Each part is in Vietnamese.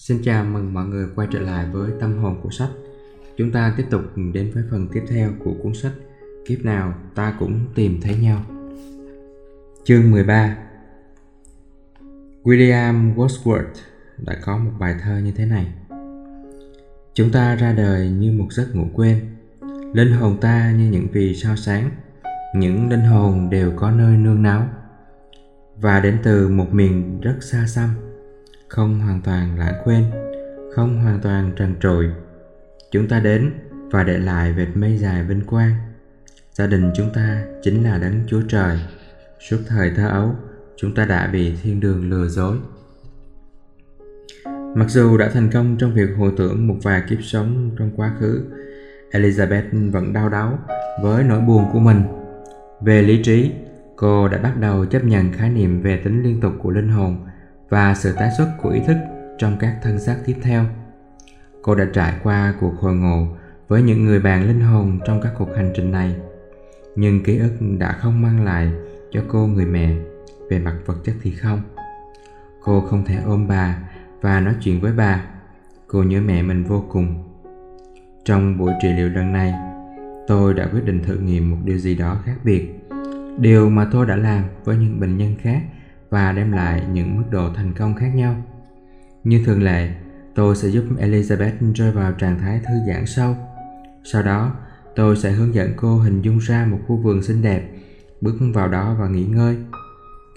Xin chào mừng mọi người quay trở lại với tâm hồn của sách. Chúng ta tiếp tục đến với phần tiếp theo của cuốn sách Kiếp nào ta cũng tìm thấy nhau. Chương 13 William Wordsworth đã có một bài thơ như thế này. Chúng ta ra đời như một giấc ngủ quên, linh hồn ta như những vì sao sáng, những linh hồn đều có nơi nương náu và đến từ một miền rất xa xăm không hoàn toàn lãng quên, không hoàn toàn trần trụi. Chúng ta đến và để lại vệt mây dài vinh quang. Gia đình chúng ta chính là đấng chúa trời. Suốt thời thơ ấu, chúng ta đã bị thiên đường lừa dối. Mặc dù đã thành công trong việc hồi tưởng một vài kiếp sống trong quá khứ, elizabeth vẫn đau đáu với nỗi buồn của mình. Về lý trí, cô đã bắt đầu chấp nhận khái niệm về tính liên tục của linh hồn và sự tái xuất của ý thức trong các thân xác tiếp theo. Cô đã trải qua cuộc hồi ngộ với những người bạn linh hồn trong các cuộc hành trình này. Nhưng ký ức đã không mang lại cho cô người mẹ, về mặt vật chất thì không. Cô không thể ôm bà và nói chuyện với bà. Cô nhớ mẹ mình vô cùng. Trong buổi trị liệu lần này, tôi đã quyết định thử nghiệm một điều gì đó khác biệt. Điều mà tôi đã làm với những bệnh nhân khác và đem lại những mức độ thành công khác nhau. Như thường lệ, tôi sẽ giúp Elizabeth rơi vào trạng thái thư giãn sâu. Sau đó, tôi sẽ hướng dẫn cô hình dung ra một khu vườn xinh đẹp, bước vào đó và nghỉ ngơi.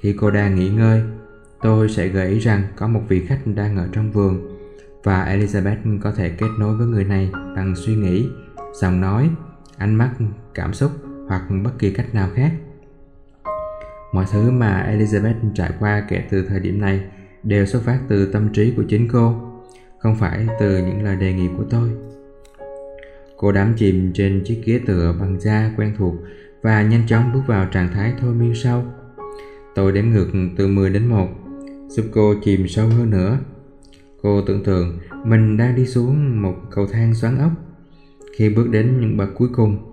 Khi cô đang nghỉ ngơi, tôi sẽ gợi ý rằng có một vị khách đang ở trong vườn và Elizabeth có thể kết nối với người này bằng suy nghĩ, giọng nói, ánh mắt, cảm xúc hoặc bất kỳ cách nào khác. Mọi thứ mà Elizabeth trải qua kể từ thời điểm này đều xuất phát từ tâm trí của chính cô, không phải từ những lời đề nghị của tôi. Cô đắm chìm trên chiếc ghế tựa bằng da quen thuộc và nhanh chóng bước vào trạng thái thôi miên sâu. Tôi đếm ngược từ 10 đến 1, giúp cô chìm sâu hơn nữa. Cô tưởng tượng mình đang đi xuống một cầu thang xoắn ốc. Khi bước đến những bậc cuối cùng,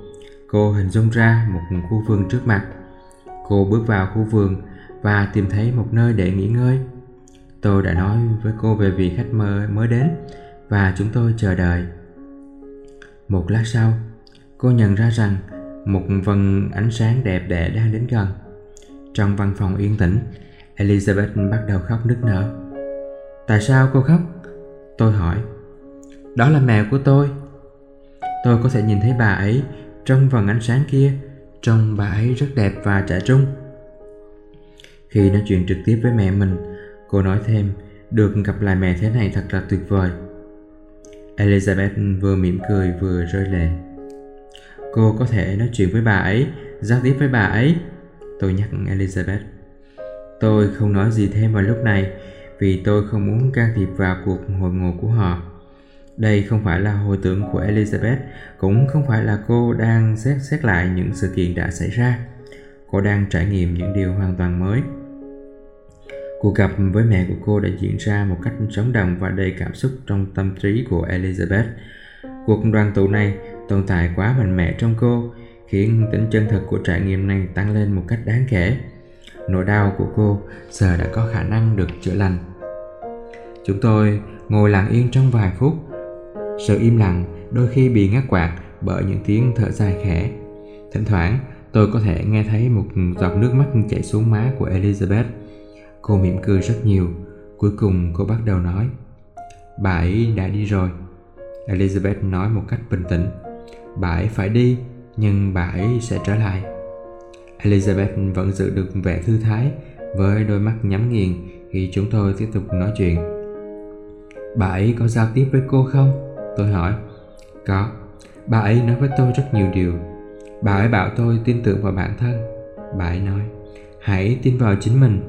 cô hình dung ra một khu vườn trước mặt Cô bước vào khu vườn và tìm thấy một nơi để nghỉ ngơi. Tôi đã nói với cô về vị khách mời mới đến và chúng tôi chờ đợi. Một lát sau, cô nhận ra rằng một vần ánh sáng đẹp đẽ đang đến gần. Trong văn phòng yên tĩnh, Elizabeth bắt đầu khóc nức nở. Tại sao cô khóc? Tôi hỏi. Đó là mẹ của tôi. Tôi có thể nhìn thấy bà ấy trong vần ánh sáng kia Trông bà ấy rất đẹp và trẻ trung. Khi nói chuyện trực tiếp với mẹ mình, cô nói thêm, được gặp lại mẹ thế này thật là tuyệt vời. Elizabeth vừa mỉm cười vừa rơi lệ. Cô có thể nói chuyện với bà ấy, giao tiếp với bà ấy. Tôi nhắc Elizabeth. Tôi không nói gì thêm vào lúc này vì tôi không muốn can thiệp vào cuộc hội ngộ của họ. Đây không phải là hồi tưởng của Elizabeth, cũng không phải là cô đang xét xét lại những sự kiện đã xảy ra. Cô đang trải nghiệm những điều hoàn toàn mới. Cuộc gặp với mẹ của cô đã diễn ra một cách sống động và đầy cảm xúc trong tâm trí của Elizabeth. Cuộc đoàn tụ này tồn tại quá mạnh mẽ trong cô, khiến tính chân thực của trải nghiệm này tăng lên một cách đáng kể. Nỗi đau của cô giờ đã có khả năng được chữa lành. Chúng tôi ngồi lặng yên trong vài phút sự im lặng đôi khi bị ngắt quạt bởi những tiếng thở dài khẽ. Thỉnh thoảng, tôi có thể nghe thấy một giọt nước mắt chảy xuống má của Elizabeth. Cô mỉm cười rất nhiều. Cuối cùng cô bắt đầu nói. Bà ấy đã đi rồi. Elizabeth nói một cách bình tĩnh. Bà ấy phải đi, nhưng bà ấy sẽ trở lại. Elizabeth vẫn giữ được vẻ thư thái với đôi mắt nhắm nghiền khi chúng tôi tiếp tục nói chuyện. Bà ấy có giao tiếp với cô không? Tôi hỏi, Có, Bà ấy nói với tôi rất nhiều điều. Bà ấy bảo tôi tin tưởng vào bản thân. Bà ấy nói, Hãy tin vào chính mình.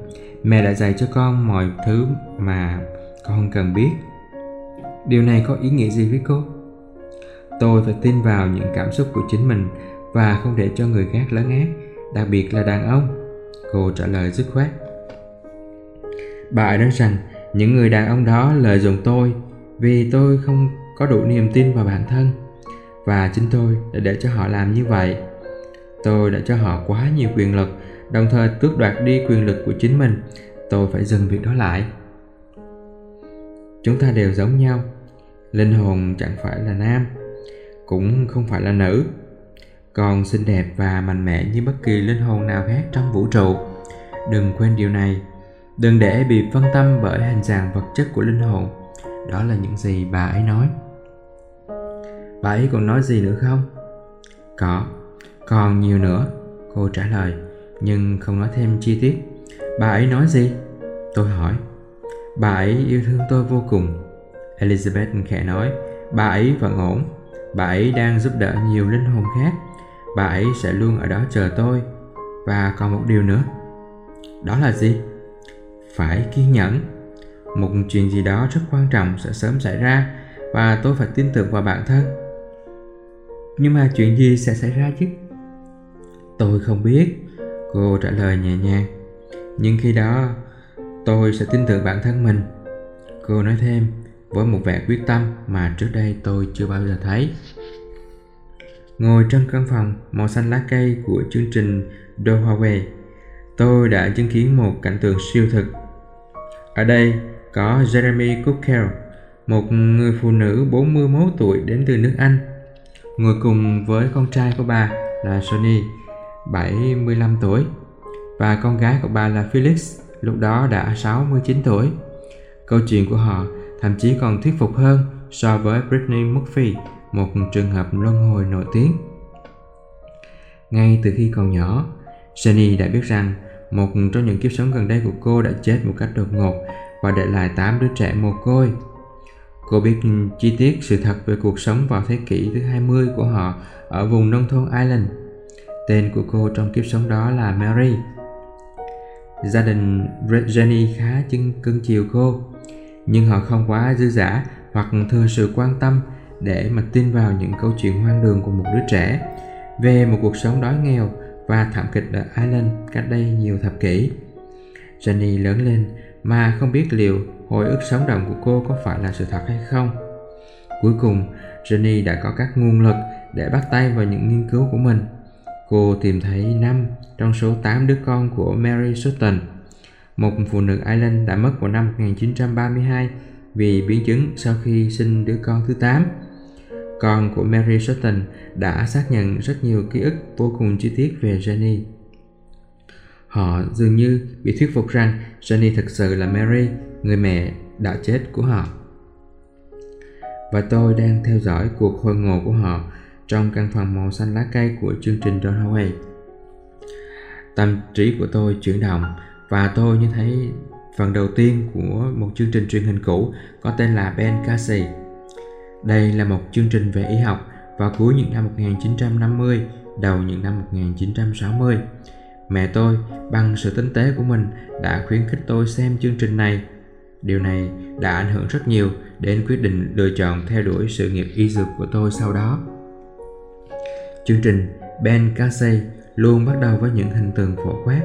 Mẹ đã dạy cho con mọi thứ mà con cần biết. Điều này có ý nghĩa gì với cô? Tôi phải tin vào những cảm xúc của chính mình Và không để cho người khác lấn át, Đặc biệt là đàn ông. Cô trả lời dứt khoát. Bà ấy nói rằng, những người đàn ông đó lợi dụng tôi vì tôi không có đủ niềm tin vào bản thân. Và chính tôi đã để cho họ làm như vậy. Tôi đã cho họ quá nhiều quyền lực, đồng thời tước đoạt đi quyền lực của chính mình. Tôi phải dừng việc đó lại. Chúng ta đều giống nhau. Linh hồn chẳng phải là nam, cũng không phải là nữ. Còn xinh đẹp và mạnh mẽ như bất kỳ linh hồn nào khác trong vũ trụ. Đừng quên điều này. Đừng để bị phân tâm bởi hình dạng vật chất của linh hồn. Đó là những gì bà ấy nói bà ấy còn nói gì nữa không? Có, còn nhiều nữa, cô trả lời, nhưng không nói thêm chi tiết. Bà ấy nói gì? Tôi hỏi. Bà ấy yêu thương tôi vô cùng. Elizabeth khẽ nói, bà ấy vẫn ổn. Bà ấy đang giúp đỡ nhiều linh hồn khác. Bà ấy sẽ luôn ở đó chờ tôi. Và còn một điều nữa. Đó là gì? Phải kiên nhẫn. Một chuyện gì đó rất quan trọng sẽ sớm xảy ra và tôi phải tin tưởng vào bản thân nhưng mà chuyện gì sẽ xảy ra chứ? Tôi không biết cô trả lời nhẹ nhàng. Nhưng khi đó tôi sẽ tin tưởng bản thân mình. Cô nói thêm với một vẻ quyết tâm mà trước đây tôi chưa bao giờ thấy. Ngồi trong căn phòng màu xanh lá cây của chương trình Do Doorway tôi đã chứng kiến một cảnh tượng siêu thực. Ở đây có Jeremy Cookell, một người phụ nữ 41 tuổi đến từ nước Anh, ngồi cùng với con trai của bà là Sony, 75 tuổi, và con gái của bà là Felix, lúc đó đã 69 tuổi. Câu chuyện của họ thậm chí còn thuyết phục hơn so với Britney Murphy, một trường hợp luân hồi nổi tiếng. Ngay từ khi còn nhỏ, Jenny đã biết rằng một trong những kiếp sống gần đây của cô đã chết một cách đột ngột và để lại 8 đứa trẻ mồ côi. Cô biết chi tiết sự thật về cuộc sống vào thế kỷ thứ 20 của họ ở vùng nông thôn Ireland. Tên của cô trong kiếp sống đó là Mary. Gia đình Jenny khá chân cưng chiều cô, nhưng họ không quá dư giả hoặc thừa sự quan tâm để mà tin vào những câu chuyện hoang đường của một đứa trẻ về một cuộc sống đói nghèo và thảm kịch ở Ireland cách đây nhiều thập kỷ. Jenny lớn lên mà không biết liệu hồi ức sống động của cô có phải là sự thật hay không. Cuối cùng, Jenny đã có các nguồn lực để bắt tay vào những nghiên cứu của mình. Cô tìm thấy 5 trong số 8 đứa con của Mary Sutton, một phụ nữ Ireland đã mất vào năm 1932 vì biến chứng sau khi sinh đứa con thứ 8. Con của Mary Sutton đã xác nhận rất nhiều ký ức vô cùng chi tiết về Jenny. Họ dường như bị thuyết phục rằng Jenny thực sự là Mary, người mẹ đã chết của họ. Và tôi đang theo dõi cuộc hội ngộ của họ trong căn phòng màu xanh lá cây của chương trình John Howey. Tâm trí của tôi chuyển động và tôi như thấy phần đầu tiên của một chương trình truyền hình cũ có tên là Ben Casey. Đây là một chương trình về y học vào cuối những năm 1950, đầu những năm 1960 Mẹ tôi, bằng sự tinh tế của mình, đã khuyến khích tôi xem chương trình này. Điều này đã ảnh hưởng rất nhiều đến quyết định lựa chọn theo đuổi sự nghiệp y dược của tôi sau đó. Chương trình Ben Casey luôn bắt đầu với những hình tượng phổ quát.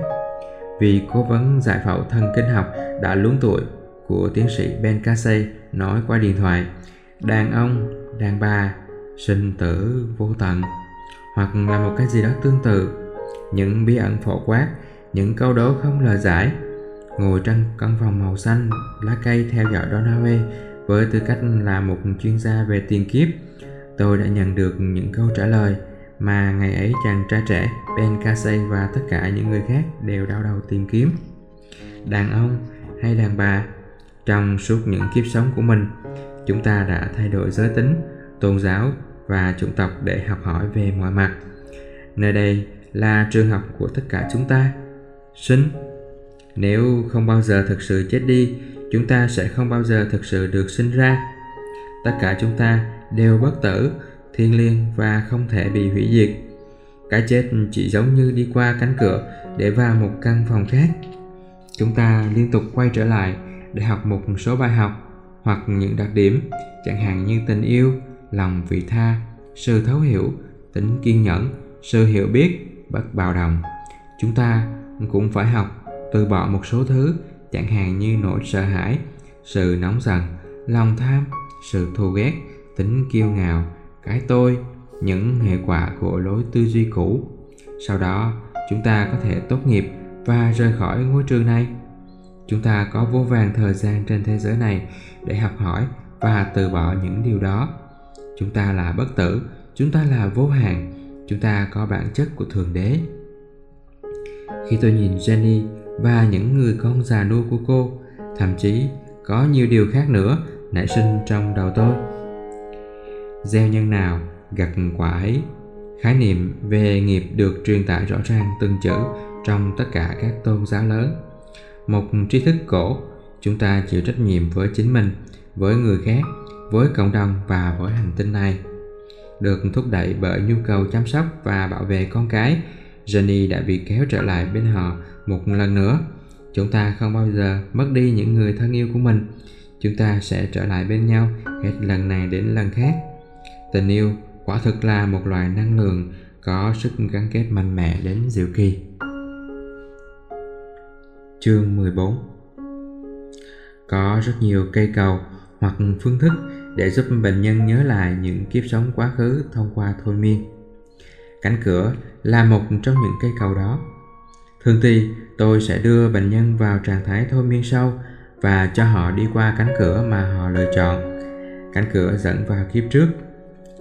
Vì cố vấn giải phẫu thần kinh học đã luống tuổi của tiến sĩ Ben Casey nói qua điện thoại đàn ông, đàn bà, sinh tử vô tận hoặc là một cái gì đó tương tự những bí ẩn phổ quát, những câu đố không lời giải. Ngồi trong căn phòng màu xanh, lá cây theo dõi Donaway với tư cách là một chuyên gia về tiền kiếp. Tôi đã nhận được những câu trả lời mà ngày ấy chàng trai trẻ Ben Casey và tất cả những người khác đều đau đầu tìm kiếm. Đàn ông hay đàn bà, trong suốt những kiếp sống của mình, chúng ta đã thay đổi giới tính, tôn giáo và chủng tộc để học hỏi về mọi mặt. Nơi đây là trường học của tất cả chúng ta. Sinh, nếu không bao giờ thực sự chết đi, chúng ta sẽ không bao giờ thực sự được sinh ra. Tất cả chúng ta đều bất tử, thiêng liêng và không thể bị hủy diệt. Cái chết chỉ giống như đi qua cánh cửa để vào một căn phòng khác. Chúng ta liên tục quay trở lại để học một số bài học hoặc những đặc điểm, chẳng hạn như tình yêu, lòng vị tha, sự thấu hiểu, tính kiên nhẫn, sự hiểu biết bất bạo động chúng ta cũng phải học từ bỏ một số thứ, chẳng hạn như nỗi sợ hãi, sự nóng giận, lòng tham, sự thù ghét, tính kiêu ngạo, cái tôi, những hệ quả của lối tư duy cũ. Sau đó, chúng ta có thể tốt nghiệp và rời khỏi ngôi trường này. Chúng ta có vô vàng thời gian trên thế giới này để học hỏi và từ bỏ những điều đó. Chúng ta là bất tử, chúng ta là vô hạn chúng ta có bản chất của thượng đế. Khi tôi nhìn jenny và những người con già nua của cô, thậm chí có nhiều điều khác nữa nảy sinh trong đầu tôi. Gieo nhân nào, gặt quả ấy, khái niệm về nghiệp được truyền tải rõ ràng từng chữ trong tất cả các tôn giáo lớn. Một tri thức cổ, chúng ta chịu trách nhiệm với chính mình, với người khác, với cộng đồng và với hành tinh này được thúc đẩy bởi nhu cầu chăm sóc và bảo vệ con cái, Jenny đã bị kéo trở lại bên họ một lần nữa. Chúng ta không bao giờ mất đi những người thân yêu của mình. Chúng ta sẽ trở lại bên nhau hết lần này đến lần khác. Tình yêu quả thực là một loại năng lượng có sức gắn kết mạnh mẽ đến diệu kỳ. Chương 14 Có rất nhiều cây cầu hoặc phương thức để giúp bệnh nhân nhớ lại những kiếp sống quá khứ thông qua thôi miên. Cánh cửa là một trong những cây cầu đó. Thường thì, tôi sẽ đưa bệnh nhân vào trạng thái thôi miên sâu và cho họ đi qua cánh cửa mà họ lựa chọn. Cánh cửa dẫn vào kiếp trước.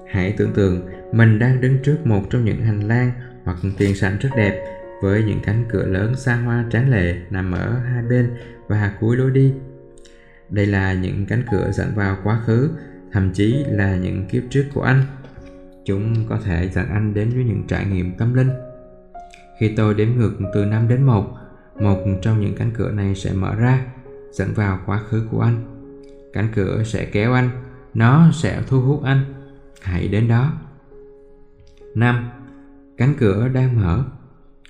Hãy tưởng tượng mình đang đứng trước một trong những hành lang hoặc tiền sảnh rất đẹp với những cánh cửa lớn xa hoa tráng lệ nằm ở hai bên và cuối lối đi. Đây là những cánh cửa dẫn vào quá khứ, thậm chí là những kiếp trước của anh. Chúng có thể dẫn anh đến với những trải nghiệm tâm linh. Khi tôi đếm ngược từ 5 đến 1, một trong những cánh cửa này sẽ mở ra, dẫn vào quá khứ của anh. Cánh cửa sẽ kéo anh, nó sẽ thu hút anh. Hãy đến đó. 5. Cánh cửa đang mở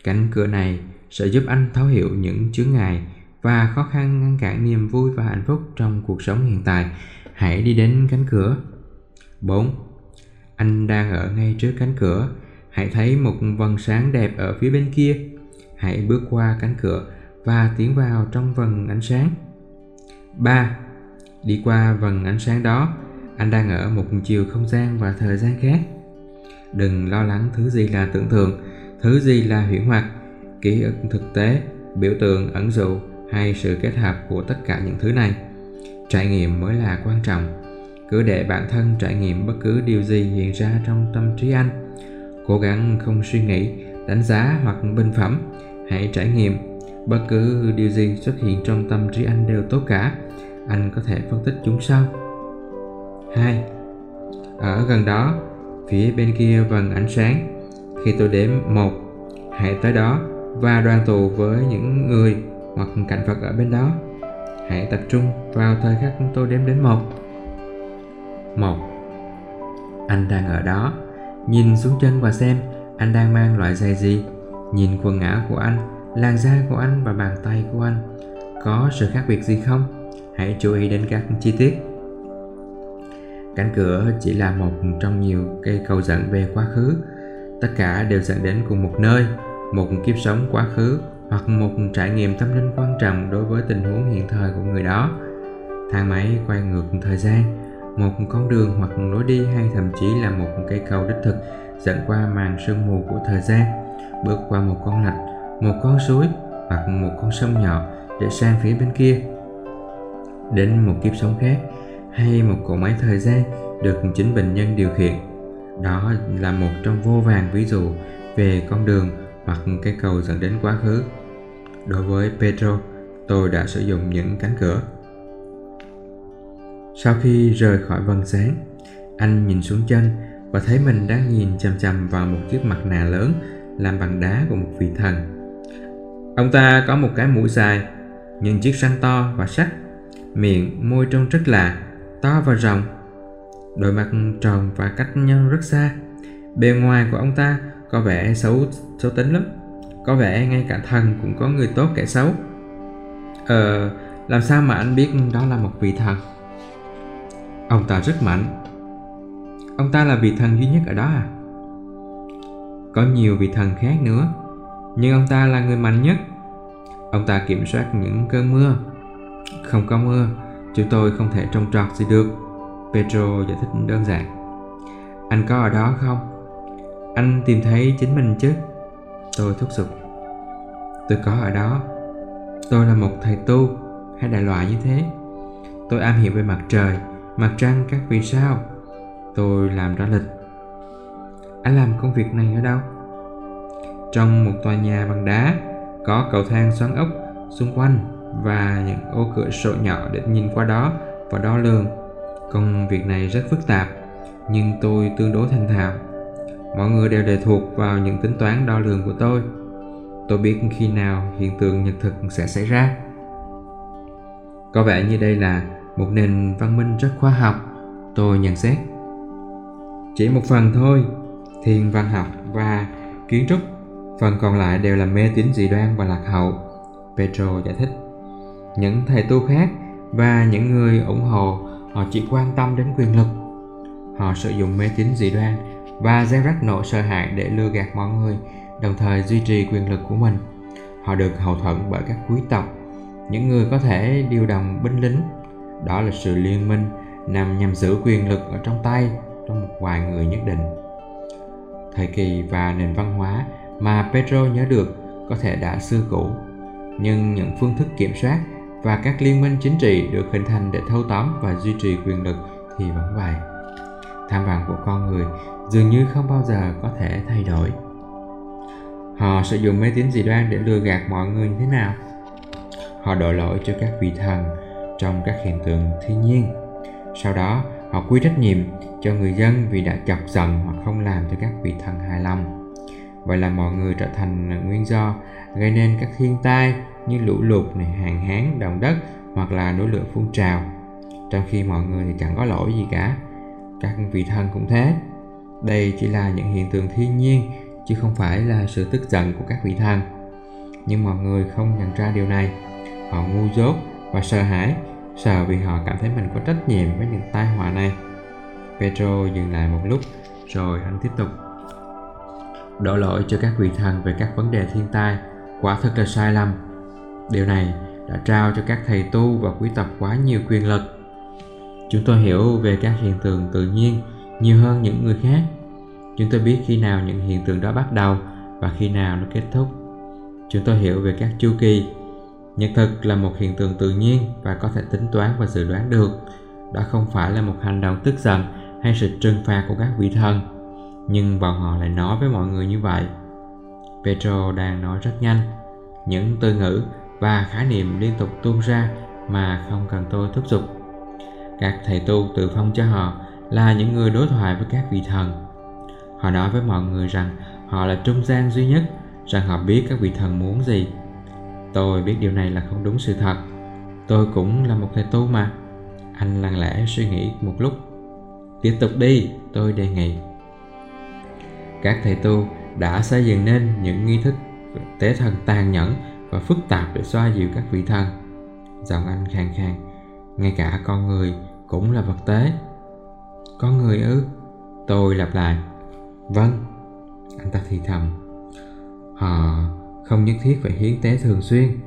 Cánh cửa này sẽ giúp anh thấu hiểu những chướng ngại và khó khăn ngăn cản niềm vui và hạnh phúc trong cuộc sống hiện tại. Hãy đi đến cánh cửa. 4. Anh đang ở ngay trước cánh cửa. Hãy thấy một vầng sáng đẹp ở phía bên kia. Hãy bước qua cánh cửa và tiến vào trong vầng ánh sáng. 3. Đi qua vầng ánh sáng đó, anh đang ở một chiều không gian và thời gian khác. Đừng lo lắng thứ gì là tưởng tượng, thứ gì là huyễn hoặc ký ức thực tế biểu tượng ẩn dụ hay sự kết hợp của tất cả những thứ này. Trải nghiệm mới là quan trọng. Cứ để bản thân trải nghiệm bất cứ điều gì hiện ra trong tâm trí anh. Cố gắng không suy nghĩ đánh giá hoặc bình phẩm. Hãy trải nghiệm. Bất cứ điều gì xuất hiện trong tâm trí anh đều tốt cả. Anh có thể phân tích chúng sau. 2. Ở gần đó, phía bên kia vầng ánh sáng. Khi tôi đếm một, hãy tới đó và đoàn tụ với những người hoặc cảnh vật ở bên đó. Hãy tập trung vào thời khắc tôi đếm đến một. Một. Anh đang ở đó. Nhìn xuống chân và xem anh đang mang loại giày gì. Nhìn quần áo của anh, làn da của anh và bàn tay của anh. Có sự khác biệt gì không? Hãy chú ý đến các chi tiết. Cánh cửa chỉ là một trong nhiều cây cầu dẫn về quá khứ tất cả đều dẫn đến cùng một nơi một kiếp sống quá khứ hoặc một trải nghiệm tâm linh quan trọng đối với tình huống hiện thời của người đó. Thang máy quay ngược thời gian, một con đường hoặc lối đi hay thậm chí là một cây cầu đích thực dẫn qua màn sương mù của thời gian, bước qua một con lạch, một con suối hoặc một con sông nhỏ để sang phía bên kia. Đến một kiếp sống khác hay một cỗ máy thời gian được chính bệnh nhân điều khiển. Đó là một trong vô vàng ví dụ về con đường hoặc cái cầu dẫn đến quá khứ. Đối với Pedro, tôi đã sử dụng những cánh cửa. Sau khi rời khỏi vầng sáng, anh nhìn xuống chân và thấy mình đang nhìn chằm chằm vào một chiếc mặt nạ lớn làm bằng đá của một vị thần. Ông ta có một cái mũi dài, những chiếc răng to và sắc, miệng, môi trông rất lạ, to và rộng đôi mặt tròn và cách nhau rất xa bề ngoài của ông ta có vẻ xấu xấu tính lắm. Có vẻ ngay cả thần cũng có người tốt kẻ xấu. Ờ làm sao mà anh biết đó là một vị thần? Ông ta rất mạnh. Ông ta là vị thần duy nhất ở đó à? Có nhiều vị thần khác nữa, nhưng ông ta là người mạnh nhất. Ông ta kiểm soát những cơn mưa. Không có mưa, chúng tôi không thể trông trọt gì được. Pedro giải thích đơn giản. Anh có ở đó không? Anh tìm thấy chính mình chứ? Tôi thúc giục. Tôi có ở đó. Tôi là một thầy tu hay đại loại như thế? Tôi am hiểu về mặt trời, mặt trăng, các vì sao? Tôi làm ra lịch. Anh làm công việc này ở đâu? Trong một tòa nhà bằng đá, có cầu thang xoắn ốc xung quanh và những ô cửa sổ nhỏ để nhìn qua đó và đo lường. Công việc này rất phức tạp, nhưng tôi tương đối thành thạo mọi người đều đề thuộc vào những tính toán đo lường của tôi. Tôi biết khi nào hiện tượng nhật thực sẽ xảy ra. Có vẻ như đây là một nền văn minh rất khoa học, tôi nhận xét. Chỉ một phần thôi thiên văn học và kiến trúc, phần còn lại đều là mê tín dị đoan và lạc hậu, petro giải thích. Những thầy tu khác và những người ủng hộ, họ chỉ quan tâm đến quyền lực. Họ sử dụng mê tín dị đoan và gieo rắc nỗi sợ hãi để lừa gạt mọi người, đồng thời duy trì quyền lực của mình. Họ được hậu thuẫn bởi các quý tộc, những người có thể điều động binh lính. Đó là sự liên minh nằm nhằm giữ quyền lực ở trong tay, trong một vài người nhất định. Thời kỳ và nền văn hóa mà Pedro nhớ được có thể đã xưa cũ, nhưng những phương thức kiểm soát và các liên minh chính trị được hình thành để thâu tóm và duy trì quyền lực thì vẫn vậy. Tham vọng của con người dường như không bao giờ có thể thay đổi. Họ sử dụng mê tín dị đoan để lừa gạt mọi người như thế nào? Họ đổ lỗi cho các vị thần trong các hiện tượng thiên nhiên. Sau đó, họ quy trách nhiệm cho người dân vì đã chọc giận hoặc không làm cho các vị thần hài lòng. Vậy là mọi người trở thành nguyên do gây nên các thiên tai như lũ lụt này, hạn hán, động đất hoặc là núi lửa phun trào. Trong khi mọi người thì chẳng có lỗi gì cả. Các vị thần cũng thế đây chỉ là những hiện tượng thiên nhiên, chứ không phải là sự tức giận của các vị thần. Nhưng mọi người không nhận ra điều này. Họ ngu dốt và sợ hãi, sợ vì họ cảm thấy mình có trách nhiệm với những tai họa này. Pedro dừng lại một lúc, rồi anh tiếp tục. Đổ lỗi cho các vị thần về các vấn đề thiên tai, quả thực là sai lầm. Điều này đã trao cho các thầy tu và quý tộc quá nhiều quyền lực. Chúng tôi hiểu về các hiện tượng tự nhiên nhiều hơn những người khác. Chúng tôi biết khi nào những hiện tượng đó bắt đầu và khi nào nó kết thúc. Chúng tôi hiểu về các chu kỳ. Nhật thực là một hiện tượng tự nhiên và có thể tính toán và dự đoán được. Đó không phải là một hành động tức giận hay sự trừng phạt của các vị thần, nhưng bọn họ lại nói với mọi người như vậy. Petro đang nói rất nhanh. Những từ ngữ và khái niệm liên tục tuôn ra mà không cần tôi thúc giục. Các thầy tu tự phong cho họ là những người đối thoại với các vị thần. Họ nói với mọi người rằng họ là trung gian duy nhất, rằng họ biết các vị thần muốn gì. Tôi biết điều này là không đúng sự thật. Tôi cũng là một thầy tu mà. Anh lặng lẽ suy nghĩ một lúc. Tiếp tục đi, tôi đề nghị. Các thầy tu đã xây dựng nên những nghi thức tế thần tàn nhẫn và phức tạp để xoa dịu các vị thần. Giọng anh khàn khàn, ngay cả con người cũng là vật tế có người ư tôi lặp lại. Vâng anh ta thì thầm. Họ không nhất thiết phải hiến tế thường xuyên,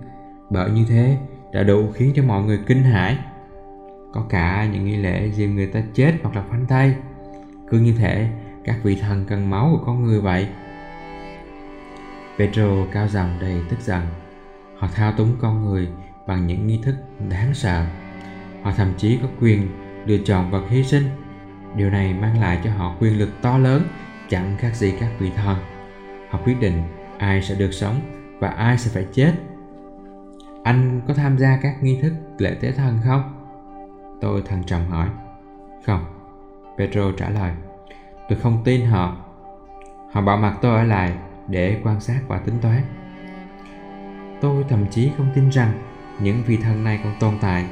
bởi như thế đã đủ khiến cho mọi người kinh hãi. Có cả những nghi lễ dìm người ta chết hoặc là phanh tay. Cứ như thể các vị thần cần máu của con người vậy. Petro cao giọng đầy tức giận. Họ thao túng con người bằng những nghi thức đáng sợ. Họ thậm chí có quyền lựa chọn vật hy sinh điều này mang lại cho họ quyền lực to lớn, chẳng khác gì các vị thần. Họ quyết định ai sẽ được sống và ai sẽ phải chết. Anh có tham gia các nghi thức lễ tế thần không? Tôi thận trọng hỏi. Không. Pedro trả lời. Tôi không tin họ. Họ bảo mặt tôi ở lại để quan sát và tính toán. Tôi thậm chí không tin rằng những vị thần này còn tồn tại.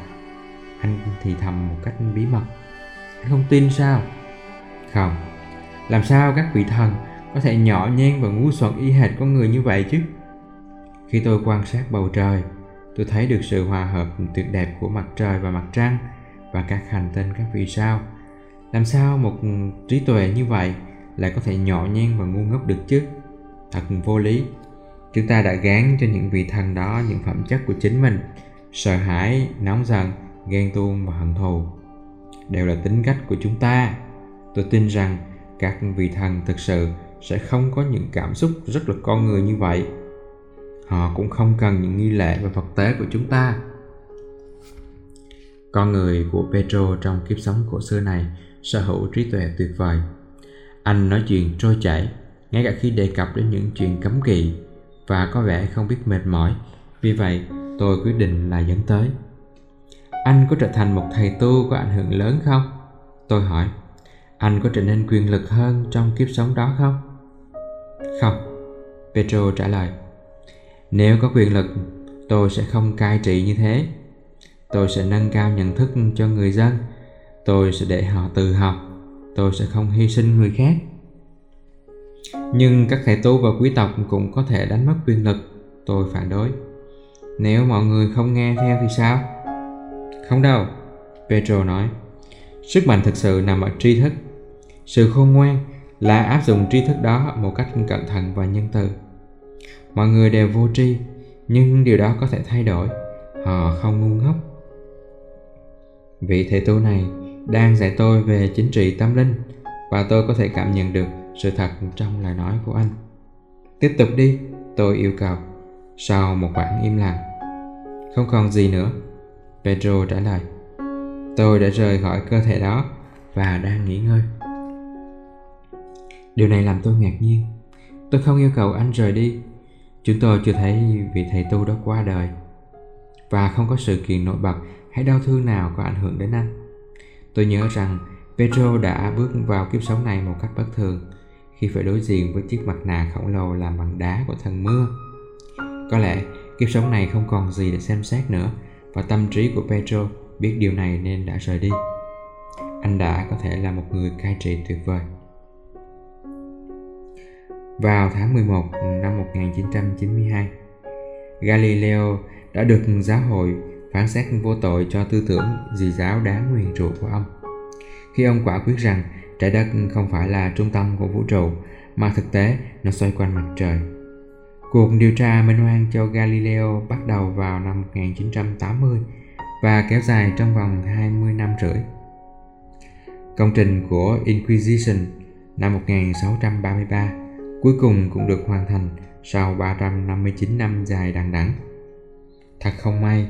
Anh thì thầm một cách bí mật anh không tin sao? Không. Làm sao các vị thần có thể nhỏ nhen và ngu xuẩn y hệt con người như vậy chứ? Khi tôi quan sát bầu trời, tôi thấy được sự hòa hợp tuyệt đẹp của mặt trời và mặt trăng và các hành tinh các vì sao. Làm sao một trí tuệ như vậy lại có thể nhỏ nhen và ngu ngốc được chứ? Thật vô lý. Chúng ta đã gán cho những vị thần đó những phẩm chất của chính mình, sợ hãi, nóng giận, ghen tuông và hận thù đều là tính cách của chúng ta tôi tin rằng các vị thần thực sự sẽ không có những cảm xúc rất là con người như vậy họ cũng không cần những nghi lễ và vật tế của chúng ta Con người của Petro trong kiếp sống cổ xưa này sở hữu trí tuệ tuyệt vời. Anh nói chuyện trôi chảy, ngay cả khi đề cập đến những chuyện cấm kỵ và có vẻ không biết mệt mỏi. Vì vậy, tôi quyết định là dẫn tới. Anh có trở thành một thầy tu có ảnh hưởng lớn không? Tôi hỏi. Anh có trở nên quyền lực hơn trong kiếp sống đó không? Không. Petro trả lời. Nếu có quyền lực, tôi sẽ không cai trị như thế. Tôi sẽ nâng cao nhận thức cho người dân. Tôi sẽ để họ tự học. Tôi sẽ không hy sinh người khác. Nhưng các thầy tu và quý tộc cũng có thể đánh mất quyền lực. Tôi phản đối. Nếu mọi người không nghe theo thì sao? Không đâu, Pedro nói. Sức mạnh thực sự nằm ở tri thức. Sự khôn ngoan là áp dụng tri thức đó một cách cẩn thận và nhân từ. Mọi người đều vô tri, nhưng điều đó có thể thay đổi. Họ không ngu ngốc. Vị thầy tu này đang dạy tôi về chính trị tâm linh và tôi có thể cảm nhận được sự thật trong lời nói của anh. Tiếp tục đi, tôi yêu cầu. Sau một khoảng im lặng. Không còn gì nữa, Pedro trả lời. Tôi đã rời khỏi cơ thể đó và đang nghỉ ngơi. Điều này làm tôi ngạc nhiên. Tôi không yêu cầu anh rời đi. Chúng tôi chưa thấy vị thầy tu đó qua đời. Và không có sự kiện nổi bật hay đau thương nào có ảnh hưởng đến anh. Tôi nhớ rằng Pedro đã bước vào kiếp sống này một cách bất thường, khi phải đối diện với chiếc mặt nạ khổng lồ làm bằng đá của thần mưa. Có lẽ kiếp sống này không còn gì để xem xét nữa và tâm trí của Pedro biết điều này nên đã rời đi. Anh đã có thể là một người cai trị tuyệt vời. Vào tháng 11 năm 1992, Galileo đã được giáo hội phán xét vô tội cho tư tưởng dị giáo đáng nguyền rủa của ông. Khi ông quả quyết rằng trái đất không phải là trung tâm của vũ trụ mà thực tế nó xoay quanh mặt trời. Cuộc điều tra minh oan cho Galileo bắt đầu vào năm 1980 và kéo dài trong vòng 20 năm rưỡi. Công trình của Inquisition năm 1633 cuối cùng cũng được hoàn thành sau 359 năm dài đằng đẵng. Thật không may,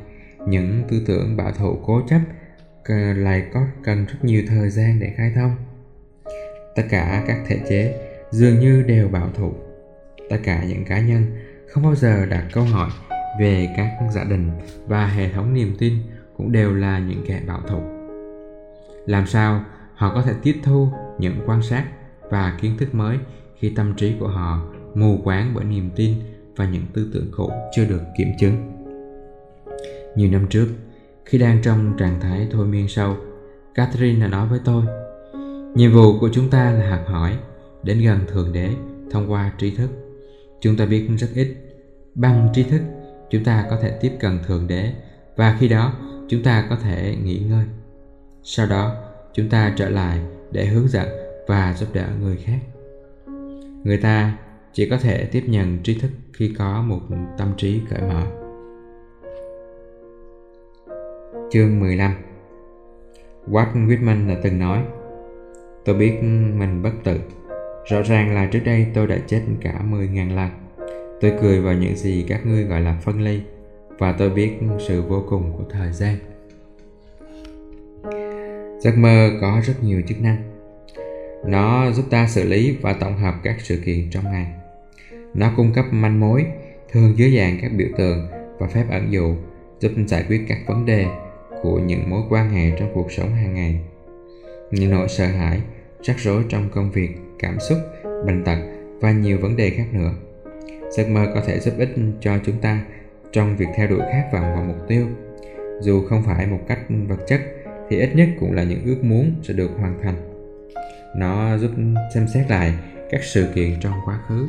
những tư tưởng bảo thủ cố chấp ờ, lại có cần rất nhiều thời gian để khai thông. Tất cả các thể chế dường như đều bảo thủ. Tất cả những cá nhân không bao giờ đặt câu hỏi về các gia đình và hệ thống niềm tin cũng đều là những kẻ bảo thủ. Làm sao họ có thể tiếp thu những quan sát và kiến thức mới khi tâm trí của họ mù quáng bởi niềm tin và những tư tưởng cũ chưa được kiểm chứng. Nhiều năm trước, khi đang trong trạng thái thôi miên sâu, Catherine đã nói với tôi Nhiệm vụ của chúng ta là học hỏi, đến gần Thượng Đế thông qua tri thức. Chúng ta biết rất ít. Bằng tri thức, chúng ta có thể tiếp cận Thượng Đế và khi đó chúng ta có thể nghỉ ngơi. Sau đó, chúng ta trở lại để hướng dẫn và giúp đỡ người khác. Người ta chỉ có thể tiếp nhận tri thức khi có một tâm trí cởi mở. Chương 15 Walt Whitman đã từng nói Tôi biết mình bất tử Rõ ràng là trước đây tôi đã chết cả 10.000 lần. Tôi cười vào những gì các ngươi gọi là phân ly Và tôi biết sự vô cùng của thời gian. Giấc mơ có rất nhiều chức năng. Nó giúp ta xử lý và tổng hợp các sự kiện trong ngày. Nó cung cấp manh mối, thường dưới dạng các biểu tượng và phép ẩn dụ giúp giải quyết các vấn đề của những mối quan hệ trong cuộc sống hàng ngày. Những nỗi sợ hãi rắc rối trong công việc cảm xúc, bệnh tật và nhiều vấn đề khác nữa. Giấc mơ có thể giúp ích cho chúng ta trong việc theo đuổi khát vọng và mục tiêu. Dù không phải một cách vật chất, thì ít nhất cũng là những ước muốn sẽ được hoàn thành. Nó giúp xem xét lại các sự kiện trong quá khứ,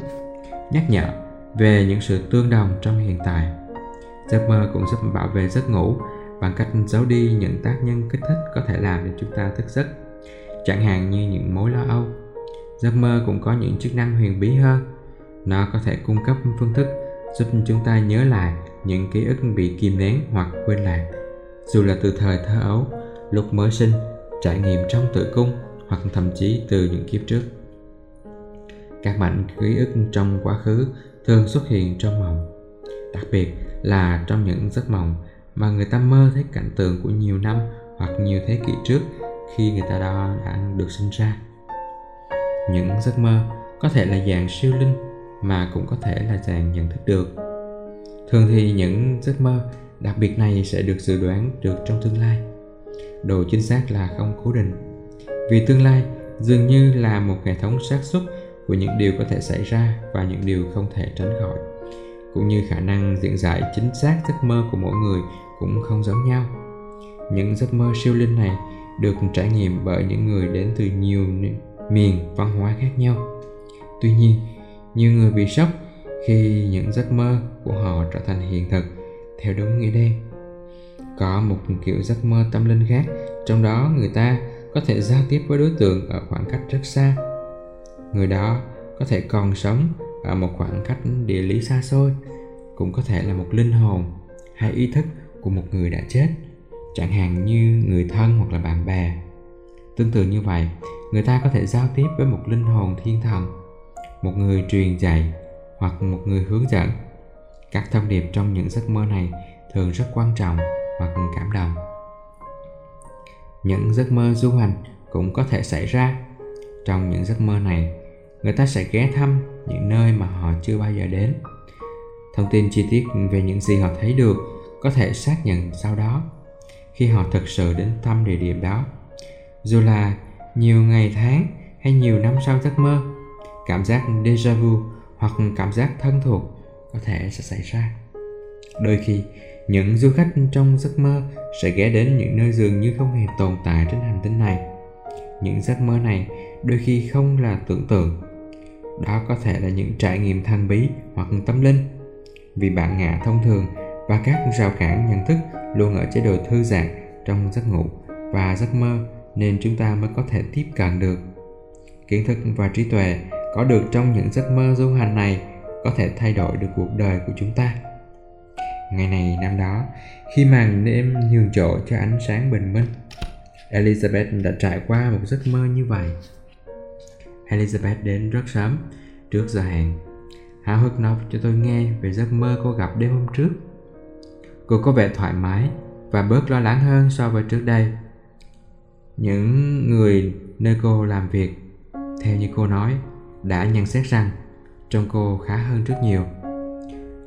nhắc nhở về những sự tương đồng trong hiện tại. Giấc mơ cũng giúp bảo vệ giấc ngủ bằng cách giấu đi những tác nhân kích thích có thể làm cho chúng ta thức giấc, chẳng hạn như những mối lo âu giấc mơ cũng có những chức năng huyền bí hơn. Nó có thể cung cấp phương thức giúp chúng ta nhớ lại những ký ức bị kìm nén hoặc quên lãng dù là từ thời thơ ấu, lúc mới sinh, trải nghiệm trong tử cung hoặc thậm chí từ những kiếp trước. Các mảnh ký ức trong quá khứ thường xuất hiện trong mộng, đặc biệt là trong những giấc mộng mà người ta mơ thấy cảnh tượng của nhiều năm hoặc nhiều thế kỷ trước khi người ta đã được sinh ra những giấc mơ, có thể là dạng siêu linh mà cũng có thể là dạng nhận thức được. Thường thì những giấc mơ đặc biệt này sẽ được dự đoán được trong tương lai. Độ chính xác là không cố định. Vì tương lai dường như là một hệ thống xác suất của những điều có thể xảy ra và những điều không thể tránh khỏi, cũng như khả năng diễn giải chính xác giấc mơ của mỗi người cũng không giống nhau. Những giấc mơ siêu linh này được trải nghiệm bởi những người đến từ nhiều miền văn hóa khác nhau. Tuy nhiên, nhiều người bị sốc khi những giấc mơ của họ trở thành hiện thực theo đúng nghĩa đen. Có một kiểu giấc mơ tâm linh khác, trong đó người ta có thể giao tiếp với đối tượng ở khoảng cách rất xa. Người đó có thể còn sống ở một khoảng cách địa lý xa xôi, cũng có thể là một linh hồn hay ý thức của một người đã chết, chẳng hạn như người thân hoặc là bạn bè. Tương tự như vậy người ta có thể giao tiếp với một linh hồn thiên thần, một người truyền dạy hoặc một người hướng dẫn. Các thông điệp trong những giấc mơ này thường rất quan trọng hoặc cảm động. Những giấc mơ du hành cũng có thể xảy ra. Trong những giấc mơ này, người ta sẽ ghé thăm những nơi mà họ chưa bao giờ đến. Thông tin chi tiết về những gì họ thấy được có thể xác nhận sau đó, khi họ thực sự đến thăm địa điểm đó. Dù là nhiều ngày tháng hay nhiều năm sau giấc mơ, cảm giác déjà vu hoặc cảm giác thân thuộc có thể sẽ xảy ra. Đôi khi, những du khách trong giấc mơ sẽ ghé đến những nơi dường như không hề tồn tại trên hành tinh này. Những giấc mơ này đôi khi không là tưởng tượng. Đó có thể là những trải nghiệm thần bí hoặc tâm linh. Vì bạn ngạ thông thường và các rào cản nhận thức luôn ở chế độ thư giãn trong giấc ngủ và giấc mơ nên chúng ta mới có thể tiếp cận được. Kiến thức và trí tuệ có được trong những giấc mơ du hành này có thể thay đổi được cuộc đời của chúng ta. Ngày này, năm đó, khi màn đêm nhường chỗ cho ánh sáng bình minh, elizabeth đã trải qua một giấc mơ như vậy. Elizabeth đến rất sớm trước giờ hẹn háo hức nói cho tôi nghe về giấc mơ cô gặp đêm hôm trước. Cô có vẻ thoải mái và bớt lo lắng hơn so với trước đây những người nơi cô làm việc. Theo như cô nói, đã nhận xét rằng trông cô khá hơn rất nhiều.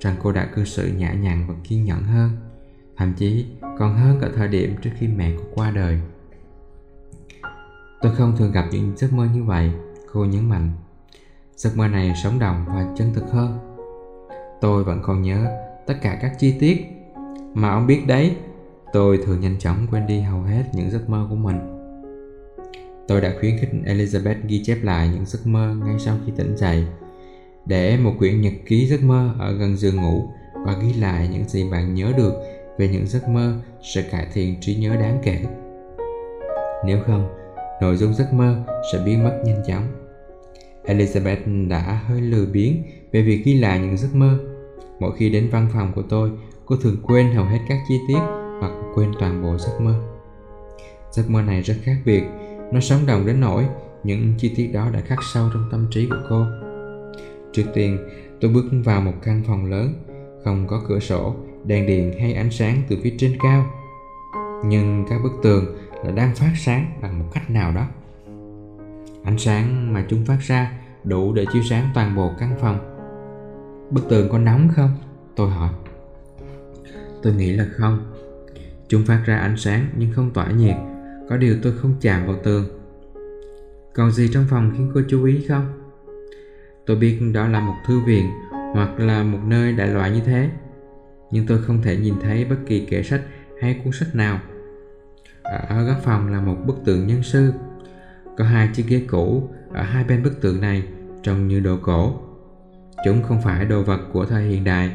Rằng cô đã cư xử nhã nhặn và kiên nhẫn hơn, thậm chí còn hơn cả thời điểm trước khi mẹ cô qua đời. Tôi không thường gặp những giấc mơ như vậy, cô nhấn mạnh. Giấc mơ này sống động và chân thực hơn. Tôi vẫn còn nhớ tất cả các chi tiết, mà ông biết đấy, tôi thường nhanh chóng quên đi hầu hết những giấc mơ của mình tôi đã khuyến khích elizabeth ghi chép lại những giấc mơ ngay sau khi tỉnh dậy, để một quyển nhật ký giấc mơ ở gần giường ngủ và ghi lại những gì bạn nhớ được về những giấc mơ sẽ cải thiện trí nhớ đáng kể. Nếu không, nội dung giấc mơ sẽ biến mất nhanh chóng. Elizabeth đã hơi lười biếng về việc ghi lại những giấc mơ. Mỗi khi đến văn phòng của tôi, cô thường quên hầu hết các chi tiết hoặc quên toàn bộ giấc mơ. Giấc mơ này rất khác biệt nó sống động đến nỗi những chi tiết đó đã khắc sâu trong tâm trí của cô. Trước tiên, tôi bước vào một căn phòng lớn, không có cửa sổ, đèn điện hay ánh sáng từ phía trên cao. Nhưng các bức tường là đang phát sáng bằng một cách nào đó. Ánh sáng mà chúng phát ra đủ để chiếu sáng toàn bộ căn phòng. Bức tường có nóng không? Tôi hỏi. Tôi nghĩ là không. Chúng phát ra ánh sáng nhưng không tỏa nhiệt có điều tôi không chạm vào tường. Còn gì trong phòng khiến cô chú ý không? Tôi biết đó là một thư viện hoặc là một nơi đại loại như thế, nhưng tôi không thể nhìn thấy bất kỳ kệ sách hay cuốn sách nào. Ở góc phòng là một bức tượng nhân sư. Có hai chiếc ghế cũ ở hai bên bức tượng này, trông như đồ cổ. Chúng không phải đồ vật của thời hiện đại,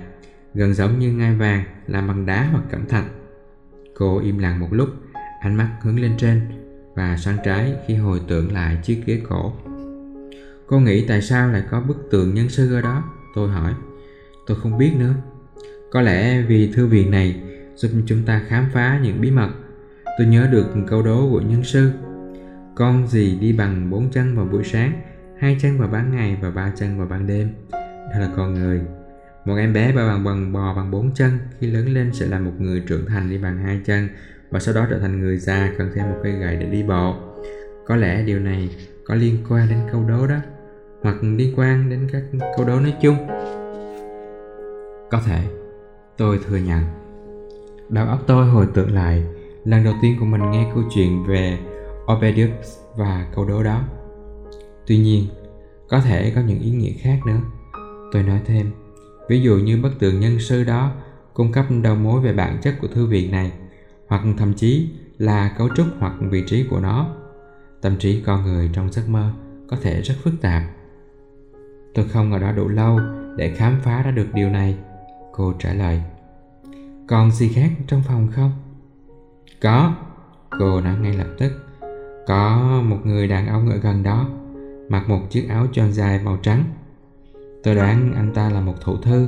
gần giống như ngai vàng làm bằng đá hoặc cẩm thạch. Cô im lặng một lúc ánh mắt hướng lên trên và sang trái khi hồi tưởng lại chiếc ghế cổ. Cô nghĩ tại sao lại có bức tượng nhân sư ở đó? Tôi hỏi. Tôi không biết nữa. Có lẽ vì thư viện này giúp chúng ta khám phá những bí mật. Tôi nhớ được câu đố của nhân sư. Con gì đi bằng bốn chân vào buổi sáng, hai chân vào ban ngày và ba chân vào ban đêm? Đó là con người. Một em bé ba bằng bằng bò bằng bốn chân khi lớn lên sẽ là một người trưởng thành đi bằng hai chân và sau đó trở thành người già cần thêm một cây gậy để đi bộ. Có lẽ điều này có liên quan đến câu đố đó, hoặc liên quan đến các câu đố nói chung. Có thể, tôi thừa nhận. Đầu óc tôi hồi tưởng lại lần đầu tiên của mình nghe câu chuyện về Obedius và câu đố đó. Tuy nhiên, có thể có những ý nghĩa khác nữa. Tôi nói thêm, ví dụ như bức tượng nhân sư đó cung cấp đầu mối về bản chất của thư viện này, hoặc thậm chí là cấu trúc hoặc vị trí của nó. Tâm trí con người trong giấc mơ có thể rất phức tạp. Tôi không ở đó đủ lâu để khám phá ra được điều này. Cô trả lời. Còn gì khác trong phòng không? Có, cô nói ngay lập tức. Có một người đàn ông ở gần đó, mặc một chiếc áo tròn dài màu trắng. Tôi đoán anh ta là một thủ thư.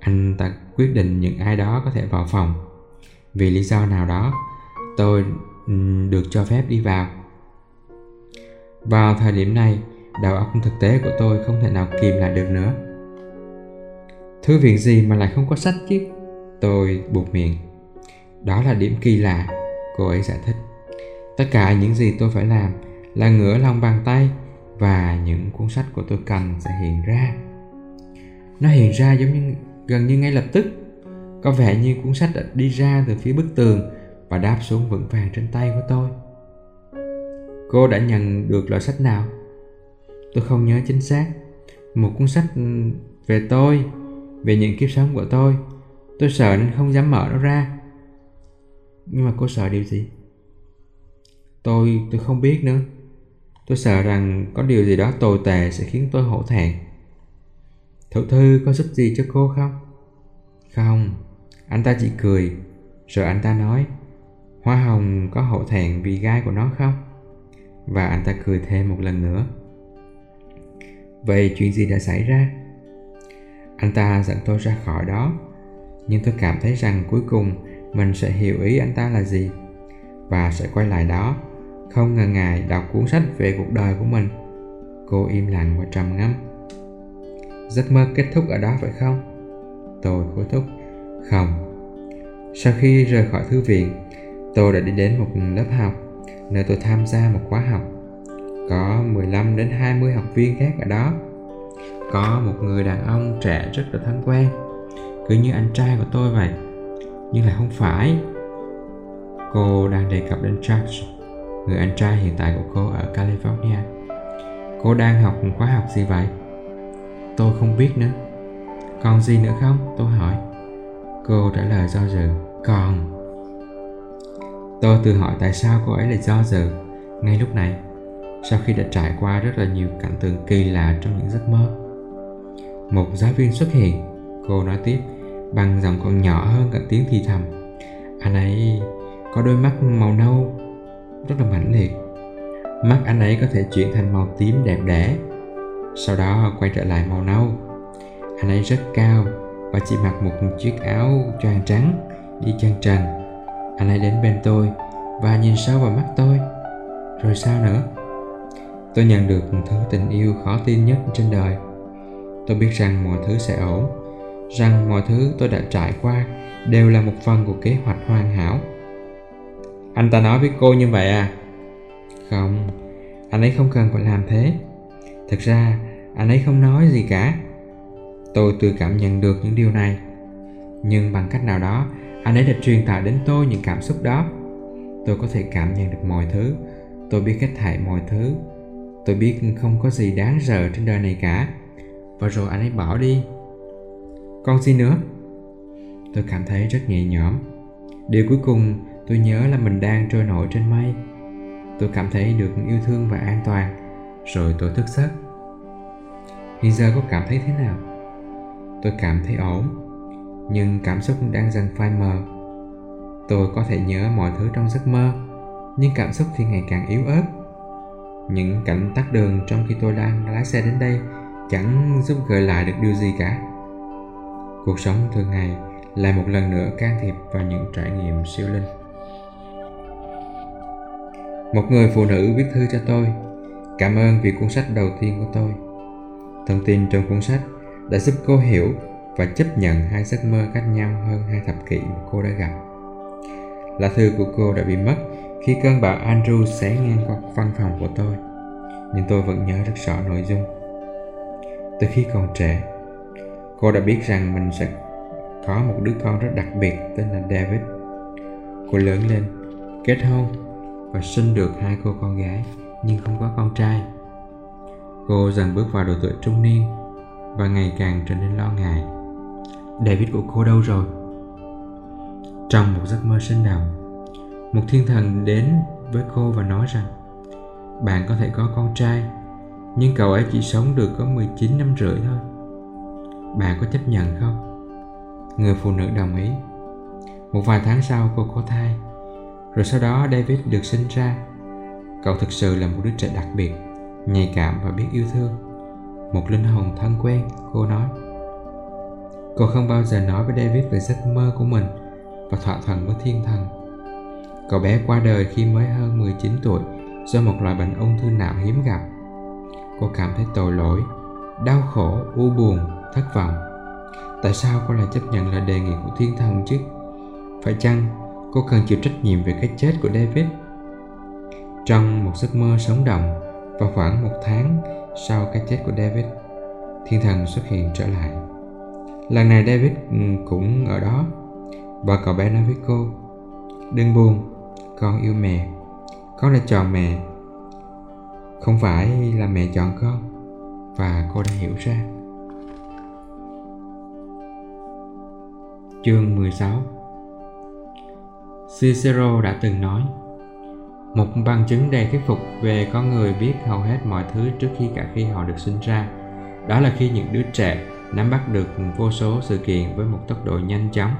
Anh ta quyết định những ai đó có thể vào phòng. Vì lý do nào đó, tôi ừ, được cho phép đi vào. Vào thời điểm này, đầu óc thực tế của tôi không thể nào kìm lại được nữa. Thư viện gì mà lại không có sách chứ? Tôi buộc miệng. Đó là điểm kỳ lạ, cô ấy giải thích. Tất cả những gì tôi phải làm là ngửa lòng bàn tay và những cuốn sách của tôi cần sẽ hiện ra. Nó hiện ra giống như gần như ngay lập tức. Có vẻ như cuốn sách đã đi ra từ phía bức tường và đáp xuống vững vàng trên tay của tôi. Cô đã nhận được loại sách nào? Tôi không nhớ chính xác. Một cuốn sách về tôi, về những kiếp sống của tôi. Tôi sợ nên không dám mở nó ra. Nhưng mà cô sợ điều gì? Tôi, tôi không biết nữa. Tôi sợ rằng có điều gì đó tồi tệ sẽ khiến tôi hổ thẹn. Thượng thư có giúp gì cho cô không? Không, anh ta chỉ cười. Rồi anh ta nói, Hoa hồng có hậu thẹn vì gai của nó không? Và anh ta cười thêm một lần nữa. Vậy chuyện gì đã xảy ra? Anh ta dẫn tôi ra khỏi đó, nhưng tôi cảm thấy rằng cuối cùng mình sẽ hiểu ý anh ta là gì và sẽ quay lại đó không ngần ngại đọc cuốn sách về cuộc đời của mình cô im lặng và trầm ngâm giấc mơ kết thúc ở đó phải không tôi hối thúc không. Sau khi rời khỏi thư viện, tôi đã đi đến một lớp học nơi tôi tham gia một khóa học. Có 15 đến 20 học viên khác ở đó. Có một người đàn ông trẻ rất là thân quen, cứ như anh trai của tôi vậy. Nhưng lại không phải. Cô đang đề cập đến Charles, người anh trai hiện tại của cô ở California. Cô đang học một khóa học gì vậy? Tôi không biết nữa. Còn gì nữa không? Tôi hỏi cô trả lời do dự. Còn, tôi tự hỏi tại sao cô ấy lại do dự. Ngay lúc này, sau khi đã trải qua rất là nhiều cảnh tượng kỳ lạ trong những giấc mơ, một giáo viên xuất hiện. Cô nói tiếp, bằng giọng còn nhỏ hơn cả tiếng thì thầm, anh ấy có đôi mắt màu nâu rất là mãnh liệt. Mắt anh ấy có thể chuyển thành màu tím đẹp đẽ, sau đó quay trở lại màu nâu. Anh ấy rất cao và chỉ mặc một chiếc áo choàng trắng đi chân trần. Anh ấy đến bên tôi và nhìn sâu vào mắt tôi. Rồi sao nữa? Tôi nhận được thứ tình yêu khó tin nhất trên đời. Tôi biết rằng mọi thứ sẽ ổn, rằng mọi thứ tôi đã trải qua đều là một phần của kế hoạch hoàn hảo. Anh ta nói với cô như vậy à? Không, anh ấy không cần phải làm thế. Thực ra, anh ấy không nói gì cả tôi tự cảm nhận được những điều này. Nhưng bằng cách nào đó, anh ấy đã truyền tải đến tôi những cảm xúc đó. Tôi có thể cảm nhận được mọi thứ. Tôi biết hết thảy mọi thứ. Tôi biết không có gì đáng sợ trên đời này cả. Và rồi anh ấy bỏ đi. Còn gì nữa? Tôi cảm thấy rất nhẹ nhõm. Điều cuối cùng tôi nhớ là mình đang trôi nổi trên mây. Tôi cảm thấy được yêu thương và an toàn. Rồi tôi thức giấc. Hiện giờ có cảm thấy thế nào? Tôi cảm thấy ổn, nhưng cảm xúc đang dần phai mờ. Tôi có thể nhớ mọi thứ trong giấc mơ, nhưng cảm xúc thì ngày càng yếu ớt. Những cảnh tắt đường trong khi tôi đang lái xe đến đây chẳng giúp gợi lại được điều gì cả. Cuộc sống thường ngày lại một lần nữa can thiệp vào những trải nghiệm siêu linh. Một người phụ nữ viết thư cho tôi, cảm ơn vì cuốn sách đầu tiên của tôi. Thông tin trong cuốn sách đã giúp cô hiểu và chấp nhận hai giấc mơ cách nhau hơn hai thập kỷ mà cô đã gặp Lá thư của cô đã bị mất khi cơn bão Andrew xé ngang qua văn phòng của tôi. Nhưng tôi vẫn nhớ rất rõ nội dung. Từ khi còn trẻ, cô đã biết rằng mình sẽ có một đứa con rất đặc biệt tên là David. Cô lớn lên, kết hôn và sinh được hai cô con gái nhưng không có con trai. Cô dần bước vào độ tuổi trung niên và ngày càng trở nên lo ngại. David của cô đâu rồi? Trong một giấc mơ sinh động, một thiên thần đến với cô và nói rằng bạn có thể có con trai, nhưng cậu ấy chỉ sống được có 19 năm rưỡi thôi. Bạn có chấp nhận không? Người phụ nữ đồng ý. Một vài tháng sau cô có thai, rồi sau đó David được sinh ra. Cậu thực sự là một đứa trẻ đặc biệt, nhạy cảm và biết yêu thương. Một linh hồn thân quen, cô nói. Cô không bao giờ nói với David về giấc mơ của mình và thỏa thuận với thiên thần. Cậu bé qua đời khi mới hơn 19 tuổi do một loại bệnh ung thư não hiếm gặp. Cô cảm thấy tội lỗi, đau khổ, u buồn, thất vọng. Tại sao cô lại chấp nhận lời đề nghị của thiên thần chứ? Phải chăng cô cần chịu trách nhiệm về cái chết của David? Trong một giấc mơ sống động, vào khoảng một tháng sau cái chết của David, thiên thần xuất hiện trở lại. Lần này David ừ, cũng ở đó. Và cậu bé nói với cô Đừng buồn, con yêu mẹ. Con đã chọn mẹ. Không phải là mẹ chọn con. Và cô đã hiểu ra. Chương 16 Cicero đã từng nói một bằng chứng đầy thuyết phục về con người biết hầu hết mọi thứ trước khi cả khi họ được sinh ra. Đó là khi những đứa trẻ nắm bắt được vô số sự kiện với một tốc độ nhanh chóng.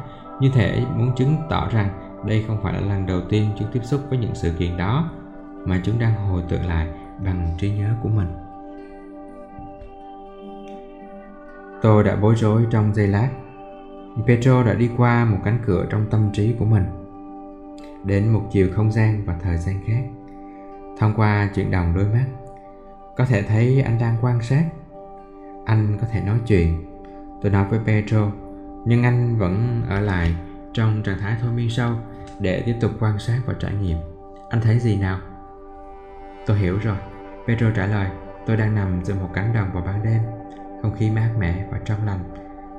Như thể muốn chứng tỏ rằng đây không phải là lần đầu tiên chúng tiếp xúc với những sự kiện đó, mà chúng đang hồi tưởng lại bằng trí nhớ của mình. Tôi đã bối rối trong giây lát. Petro đã đi qua một cánh cửa trong tâm trí của mình đến một chiều không gian và thời gian khác thông qua chuyển động đôi mắt có thể thấy anh đang quan sát anh có thể nói chuyện tôi nói với Pedro, nhưng anh vẫn ở lại trong trạng thái thôi miên sâu để tiếp tục quan sát và trải nghiệm. Anh thấy gì nào? Tôi hiểu rồi. Pedro trả lời, tôi đang nằm giữa một cánh đồng vào ban đêm. Không khí mát mẻ và trong lành.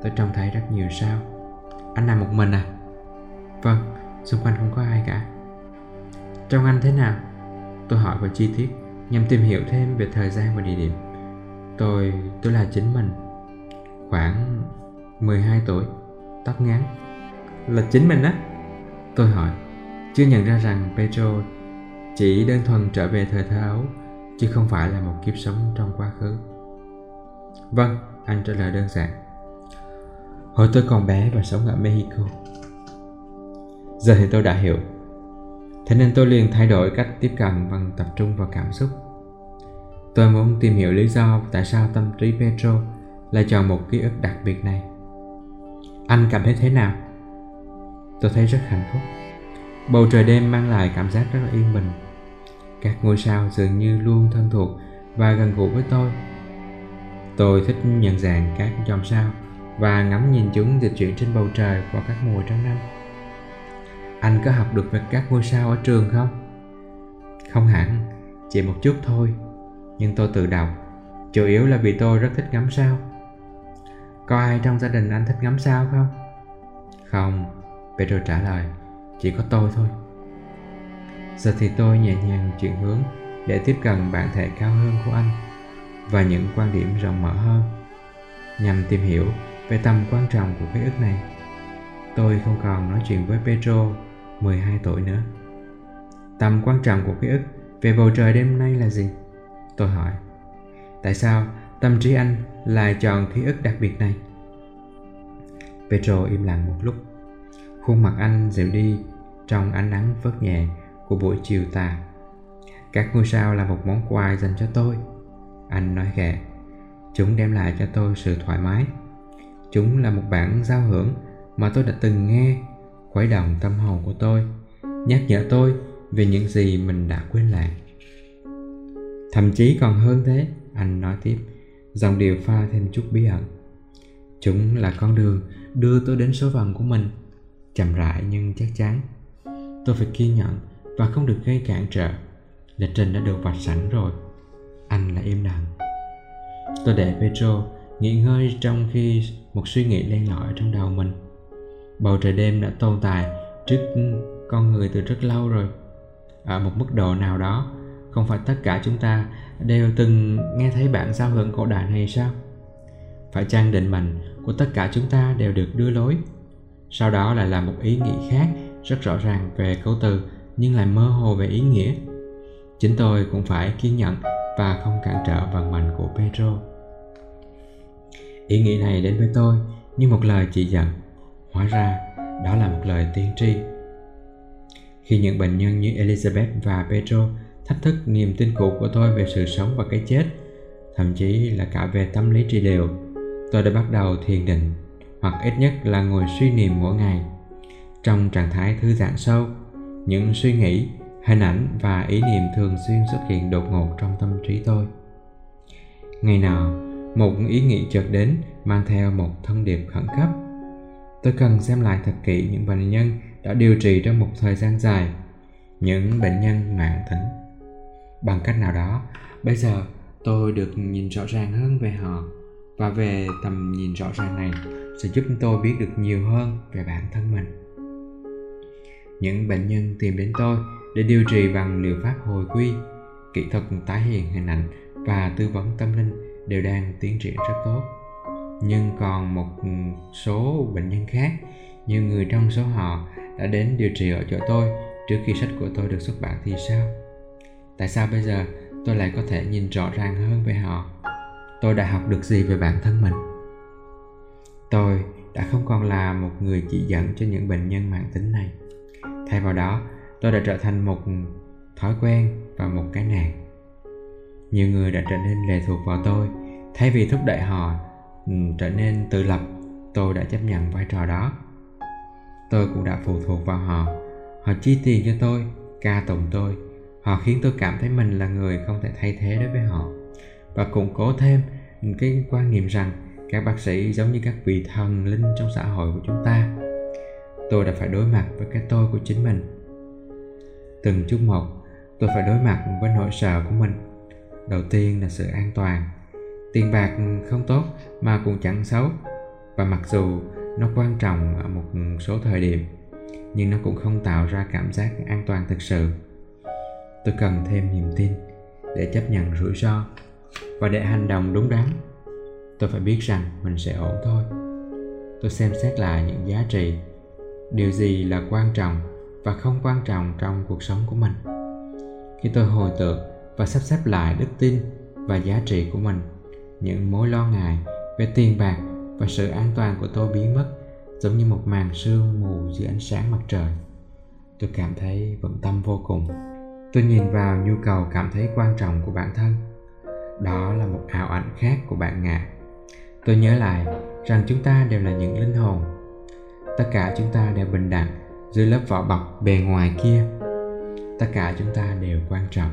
Tôi trông thấy rất nhiều sao. Anh nằm một mình à? Vâng, xung quanh không có ai cả. Trong anh thế nào? Tôi hỏi vào chi tiết nhằm tìm hiểu thêm về thời gian và địa điểm. Tôi, tôi là chính mình. Khoảng 12 tuổi, tóc ngắn. Là chính mình á? Tôi hỏi, chưa nhận ra rằng Pedro chỉ đơn thuần trở về thời thơ ấu, chứ không phải là một kiếp sống trong quá khứ. Vâng, anh trả lời đơn giản. Hồi tôi còn bé và sống ở Mexico. Giờ thì tôi đã hiểu. Thế nên tôi liền thay đổi cách tiếp cận bằng tập trung vào cảm xúc. Tôi muốn tìm hiểu lý do tại sao tâm trí Pedro lại chọn một ký ức đặc biệt này. Anh cảm thấy thế nào? Tôi thấy rất hạnh phúc. Bầu trời đêm mang lại cảm giác rất là yên bình. Các ngôi sao dường như luôn thân thuộc và gần gũi với tôi. Tôi thích nhận dạng các chòm sao và ngắm nhìn chúng dịch chuyển trên bầu trời qua các mùa trong năm. Anh có học được về các ngôi sao ở trường không? Không hẳn, chỉ một chút thôi. Nhưng tôi tự động chủ yếu là vì tôi rất thích ngắm sao. Có ai trong gia đình anh thích ngắm sao không? Không, Pedro trả lời, chỉ có tôi thôi. Giờ thì tôi nhẹ nhàng chuyển hướng để tiếp cận bản thể cao hơn của anh và những quan điểm rộng mở hơn nhằm tìm hiểu về tầm quan trọng của ký ức này. Tôi không còn nói chuyện với Pedro 12 tuổi nữa. Tầm quan trọng của ký ức về bầu trời đêm nay là gì? Tôi hỏi. Tại sao tâm trí anh lại chọn ký ức đặc biệt này? Pedro im lặng một lúc Khuôn mặt anh dịu đi trong ánh nắng vớt nhẹ của buổi chiều tà. Các ngôi sao là một món quà dành cho tôi. Anh nói khẽ. Chúng đem lại cho tôi sự thoải mái. Chúng là một bản giao hưởng mà tôi đã từng nghe, khuấy động tâm hồn của tôi, nhắc nhở tôi về những gì mình đã quên lãng. Thậm chí còn hơn thế, anh nói tiếp, dòng điệu pha thêm chút bí ẩn. Chúng là con đường đưa tôi đến số phận của mình chậm rãi nhưng chắc chắn tôi phải kiên nhẫn và không được gây cản trở lịch trình đã được vạch sẵn rồi anh lại im lặng tôi để petro nghỉ ngơi trong khi một suy nghĩ len lỏi trong đầu mình bầu trời đêm đã tồn tại trước con người từ rất lâu rồi. Ở một mức độ nào đó không phải tất cả chúng ta đều từng nghe thấy bản giao hưởng cổ đại này sao? Phải chăng định mệnh của tất cả chúng ta đều được đưa lối? Sau đó lại là một ý nghĩ khác rất rõ ràng về câu từ nhưng lại mơ hồ về ý nghĩa. Chính tôi cũng phải kiên nhẫn và không cản trở vận mệnh của Pedro. Ý nghĩ này đến với tôi như một lời chỉ dẫn, hóa ra đó là một lời tiên tri. Khi những bệnh nhân như Elizabeth và Pedro thách thức niềm tin cũ của tôi về sự sống và cái chết, thậm chí là cả về tâm lý trị liệu, tôi đã bắt đầu thiền định hoặc ít nhất là ngồi suy niệm mỗi ngày. Trong trạng thái thư giãn sâu, những suy nghĩ hình ảnh và ý niệm thường xuyên xuất hiện đột ngột trong tâm trí tôi ngày nào một ý nghĩ chợt đến mang theo một thông điệp khẩn cấp tôi cần xem lại thật kỹ những bệnh nhân đã điều trị trong một thời gian dài, những bệnh nhân mạng tính. Bằng cách nào đó, bây giờ tôi được nhìn rõ ràng hơn về họ và về tầm nhìn rõ ràng này sẽ giúp tôi biết được nhiều hơn về bản thân mình. Những bệnh nhân tìm đến tôi để điều trị bằng liệu pháp hồi quy, kỹ thuật tái hiện hình ảnh và tư vấn tâm linh đều đang tiến triển rất tốt nhưng còn một số bệnh nhân khác, như người trong số họ, đã đến điều trị ở chỗ tôi trước khi sách của tôi được xuất bản thì sao? Tại sao bây giờ tôi lại có thể nhìn rõ ràng hơn về họ? Tôi đã học được gì về bản thân mình? Tôi đã không còn là một người chỉ dẫn cho những bệnh nhân mạng tính này. Thay vào đó, tôi đã trở thành một thói quen và một cái nạn nhiều người đã trở nên lệ thuộc vào tôi, thay vì thúc đẩy họ Ừ, trở nên tự lập. Tôi đã chấp nhận vai trò đó. Tôi cũng đã phụ thuộc vào họ. Họ chi tiền cho tôi, ca tụng tôi. Họ khiến tôi cảm thấy mình là người không thể thay thế đối với họ. Và củng cố thêm cái quan niệm rằng các bác sĩ giống như các vị thần linh trong xã hội của chúng ta. Tôi đã phải đối mặt với cái tôi của chính mình. Từng chút một, tôi phải đối mặt với nỗi sợ của mình. Đầu tiên là sự an toàn tiền bạc không tốt mà cũng chẳng xấu. Và mặc dù nó quan trọng ở một số thời điểm, nhưng nó cũng không tạo ra cảm giác an toàn thực sự. Tôi cần thêm niềm tin để chấp nhận rủi ro và để hành động đúng đắn. Tôi phải biết rằng mình sẽ ổn thôi. Tôi xem xét lại những giá trị, điều gì là quan trọng và không quan trọng trong cuộc sống của mình. Khi tôi hồi tưởng và sắp xếp lại đức tin và giá trị của mình những mối lo ngại về tiền bạc và sự an toàn của tôi biến mất, giống như một màn sương mù dưới ánh sáng mặt trời. Tôi cảm thấy vững tâm vô cùng. Tôi nhìn vào nhu cầu cảm thấy quan trọng của bản thân. Đó là một ảo ảnh khác của bạn ngạ tôi nhớ lại rằng chúng ta đều là những linh hồn. Tất cả chúng ta đều bình đẳng dưới lớp vỏ bọc bề ngoài kia. Tất cả chúng ta đều quan trọng.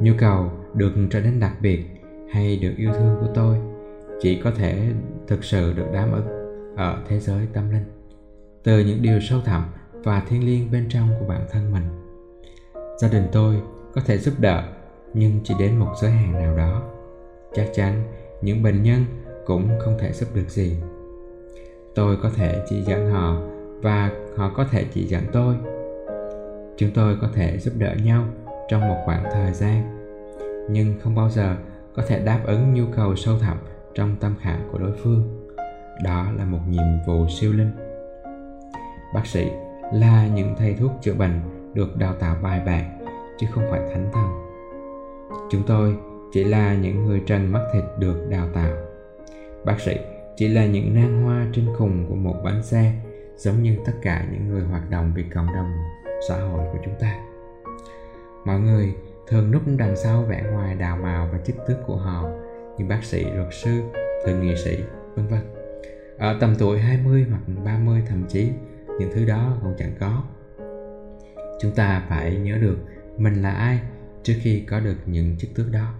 Nhu cầu được trở nên đặc biệt hay được yêu thương của tôi chỉ có thể thực sự được đáp ứng ở thế giới tâm linh, từ những điều sâu thẳm và thiêng liêng bên trong của bản thân mình. Gia đình tôi có thể giúp đỡ, nhưng chỉ đến một giới hạn nào đó. Chắc chắn những bệnh nhân cũng không thể giúp được gì. Tôi có thể chỉ dẫn họ và họ có thể chỉ dẫn tôi. Chúng tôi có thể giúp đỡ nhau trong một khoảng thời gian, nhưng không bao giờ có thể đáp ứng nhu cầu sâu thẳm trong tâm khảm của đối phương. Đó là một nhiệm vụ siêu linh. Bác sĩ, là những thầy thuốc chữa bệnh được đào tạo bài bản, chứ không phải thánh thần. Chúng tôi chỉ là những người trần mắt thịt được đào tạo. Bác sĩ, chỉ là những nang hoa trên cùng của một bánh xe, giống như tất cả những người hoạt động vì cộng đồng xã hội của chúng ta. Mọi người thường núp đằng sau vẻ ngoài đào màu và chức tước của họ như bác sĩ, luật sư, thượng nghị sĩ, vân vân. Ở tầm tuổi 20 hoặc 30 thậm chí những thứ đó còn chẳng có. Chúng ta phải nhớ được mình là ai trước khi có được những chức tước đó.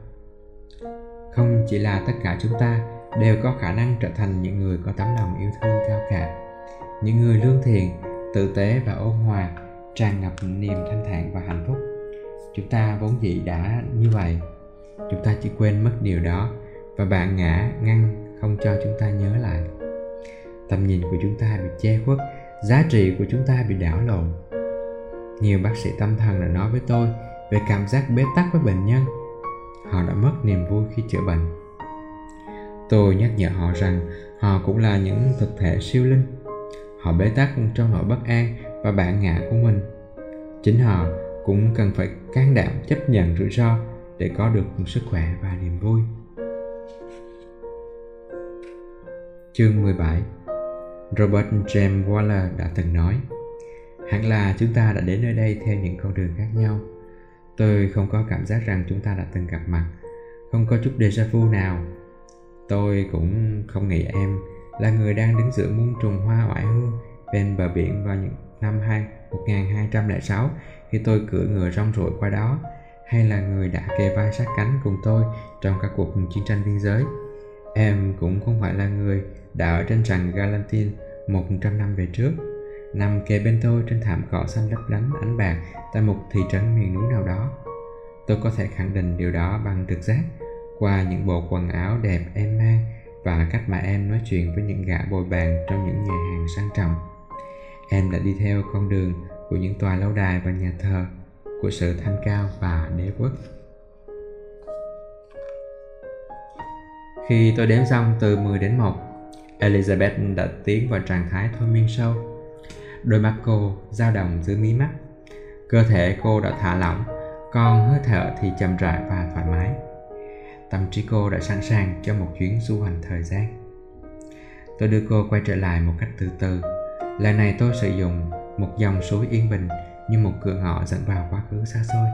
Không chỉ là tất cả chúng ta đều có khả năng trở thành những người có tấm lòng yêu thương cao cả những người lương thiện tử tế và ôn hòa tràn ngập niềm thanh thản và hạnh phúc chúng ta vốn dĩ đã như vậy. Chúng ta chỉ quên mất điều đó và bạn ngã ngăn không cho chúng ta nhớ lại. Tầm nhìn của chúng ta bị che khuất, giá trị của chúng ta bị đảo lộn. Nhiều bác sĩ tâm thần đã nói với tôi về cảm giác bế tắc với bệnh nhân. Họ đã mất niềm vui khi chữa bệnh. Tôi nhắc nhở họ rằng họ cũng là những thực thể siêu linh. Họ bế tắc trong nỗi bất an và bản ngã của mình. Chính họ cũng cần phải can đảm chấp nhận rủi ro để có được sức khỏe và niềm vui. Chương 17 Robert James Waller đã từng nói Hẳn là chúng ta đã đến nơi đây theo những con đường khác nhau. Tôi không có cảm giác rằng chúng ta đã từng gặp mặt Không có chút déjà vu nào. Tôi cũng không nghĩ em là người đang đứng giữa muôn trùng hoa oải hương bên bờ biển vào những năm 2, 1206 khi tôi cưỡi ngựa rong ruổi qua đó hay là người đã kề vai sát cánh cùng tôi trong các cuộc chiến tranh biên giới. Em cũng không phải là người đã ở trên rằng Galantin 100 năm về trước, nằm kề bên tôi trên thảm cỏ xanh lấp lánh ánh bạc tại một thị trấn miền núi nào đó. Tôi có thể khẳng định điều đó bằng trực giác qua những bộ quần áo đẹp em mang và cách mà em nói chuyện với những gã bồi bàn trong những nhà hàng sang trọng. Em đã đi theo con đường của những tòa lâu đài và nhà thờ, của sự thanh cao và đế quốc. Khi tôi đếm xong từ 10 đến 1, Elizabeth đã tiến vào trạng thái thôi miên sâu. Đôi mắt cô dao động dưới mí mắt. Cơ thể cô đã thả lỏng, còn hơi thở thì chậm rãi và thoải mái. Tâm trí cô đã sẵn sàng cho một chuyến du hành thời gian. Tôi đưa cô quay trở lại một cách từ từ. Lần này tôi sử dụng một dòng suối yên bình như một cửa ngõ dẫn vào quá khứ xa xôi.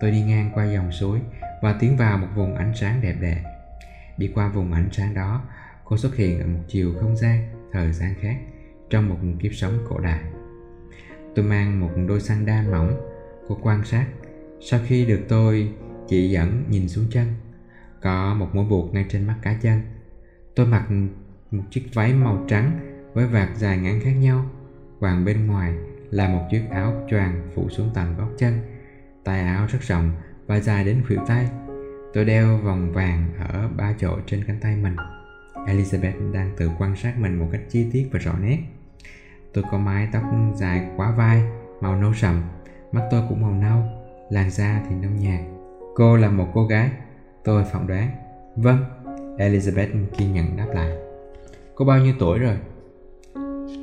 Tôi đi ngang qua dòng suối và tiến vào một vùng ánh sáng đẹp đẽ. Đi qua vùng ánh sáng đó, cô xuất hiện ở một chiều không gian, thời gian khác, trong một kiếp sống cổ đại. Tôi mang một đôi sandal mỏng, cô quan sát. Sau khi được tôi chỉ dẫn nhìn xuống chân, có một mối buộc ngay trên mắt cá chân. Tôi mặc một chiếc váy màu trắng với vạt dài ngắn khác nhau, quàng bên ngoài là một chiếc áo choàng phủ xuống tận gót chân. Tay áo rất rộng và dài đến khuỷu tay. Tôi đeo vòng vàng ở ba chỗ trên cánh tay mình. Elizabeth đang tự quan sát mình một cách chi tiết và rõ nét. Tôi có mái tóc dài quá vai, màu nâu sậm, mắt tôi cũng màu nâu, làn da thì nâu nhạt. Cô là một cô gái, tôi phỏng đoán. Vâng, Elizabeth kiên nhẫn đáp lại. Cô bao nhiêu tuổi rồi?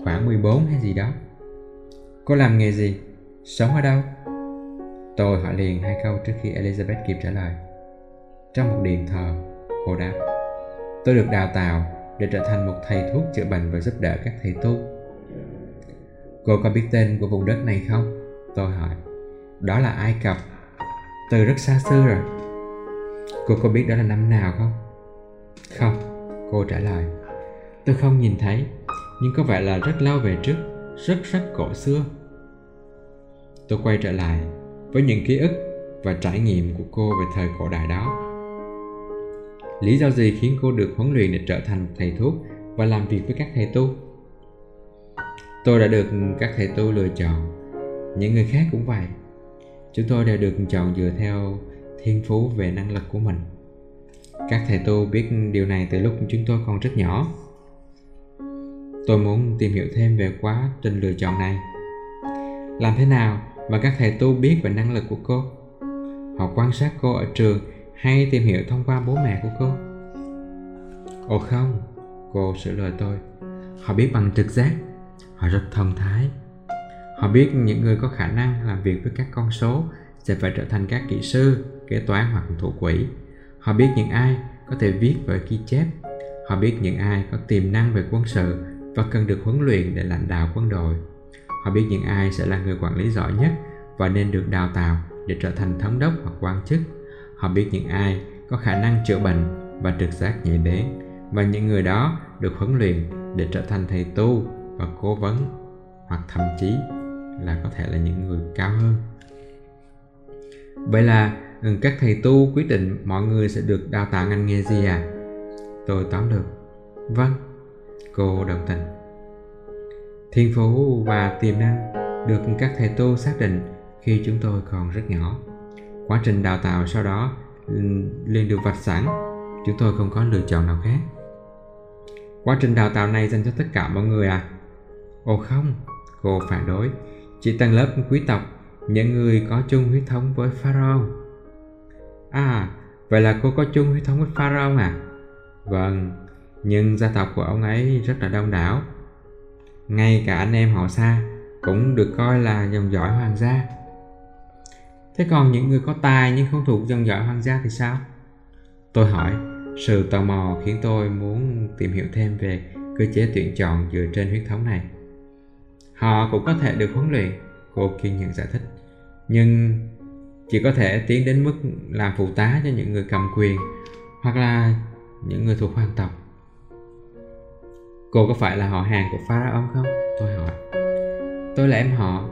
Khoảng 14 hay gì đó. Cô làm nghề gì? Sống ở đâu? Tôi hỏi liền hai câu trước khi Elizabeth kịp trả lời. Trong một điện thờ, cô đáp. Tôi được đào tạo để trở thành một thầy thuốc chữa bệnh và giúp đỡ các thầy tu. Cô có biết tên của vùng đất này không? Tôi hỏi. Đó là Ai Cập. Từ rất xa xưa rồi. Cô có biết đó là năm nào không? Không, cô trả lời. Tôi không nhìn thấy, nhưng có vẻ là rất lâu về trước, rất rất cổ xưa. Tôi quay trở lại với những ký ức và trải nghiệm của cô về thời cổ đại đó. Lý do gì khiến cô được huấn luyện để trở thành một thầy thuốc và làm việc với các thầy tu? Tôi đã được các thầy tu lựa chọn. Những người khác cũng vậy. Chúng tôi đều được chọn dựa theo thiên phú về năng lực của mình. Các thầy tu biết điều này từ lúc chúng tôi còn rất nhỏ. Tôi muốn tìm hiểu thêm về quá trình lựa chọn này. Làm thế nào mà các thầy tu biết về năng lực của cô? Họ quan sát cô ở trường hay tìm hiểu thông qua bố mẹ của cô? Ồ không, cô sửa lời tôi. Họ biết bằng trực giác, họ rất thông thái. Họ biết những người có khả năng làm việc với các con số sẽ phải trở thành các kỹ sư, kế toán hoặc thủ quỹ. Họ biết những ai có thể viết và ghi chép. Họ biết những ai có tiềm năng về quân sự và cần được huấn luyện để lãnh đạo quân đội. Họ biết những ai sẽ là người quản lý giỏi nhất và nên được đào tạo để trở thành thống đốc hoặc quan chức. Họ biết những ai có khả năng chữa bệnh và trực giác nhạy bén và những người đó được huấn luyện để trở thành thầy tu và cố vấn hoặc thậm chí là có thể là những người cao hơn. Vậy là ừ, các thầy tu quyết định mọi người sẽ được đào tạo ngành nghề gì à? Tôi tóm được. Vâng, cô đồng tình. thiên phú và tiềm năng được các thầy tu xác định khi chúng tôi còn rất nhỏ. Quá trình đào tạo sau đó ừ, liền được vạch sẵn. Chúng tôi không có lựa chọn nào khác. Quá trình đào tạo này dành cho tất cả mọi người à? Ồ không, cô phản đối. Chỉ tầng lớp quý tộc, những người có chung huyết thống với pharaoh. À vậy là cô có chung huyết thống với pharaoh à? Vâng nhưng gia tộc của ông ấy rất là đông đảo. Ngay cả anh em họ xa cũng được coi là dòng dõi hoàng gia. Thế còn những người có tài nhưng không thuộc dòng dõi hoàng gia thì sao? Tôi hỏi, sự tò mò khiến tôi muốn tìm hiểu thêm về cơ chế tuyển chọn dựa trên huyết thống này. Họ cũng có thể được huấn luyện cô kiên nhẫn giải thích, nhưng chỉ có thể tiến đến mức làm phụ tá cho những người cầm quyền hoặc là những người thuộc hoàng tộc cô có phải là họ hàng của pharaoh không? Tôi hỏi. Tôi là em họ,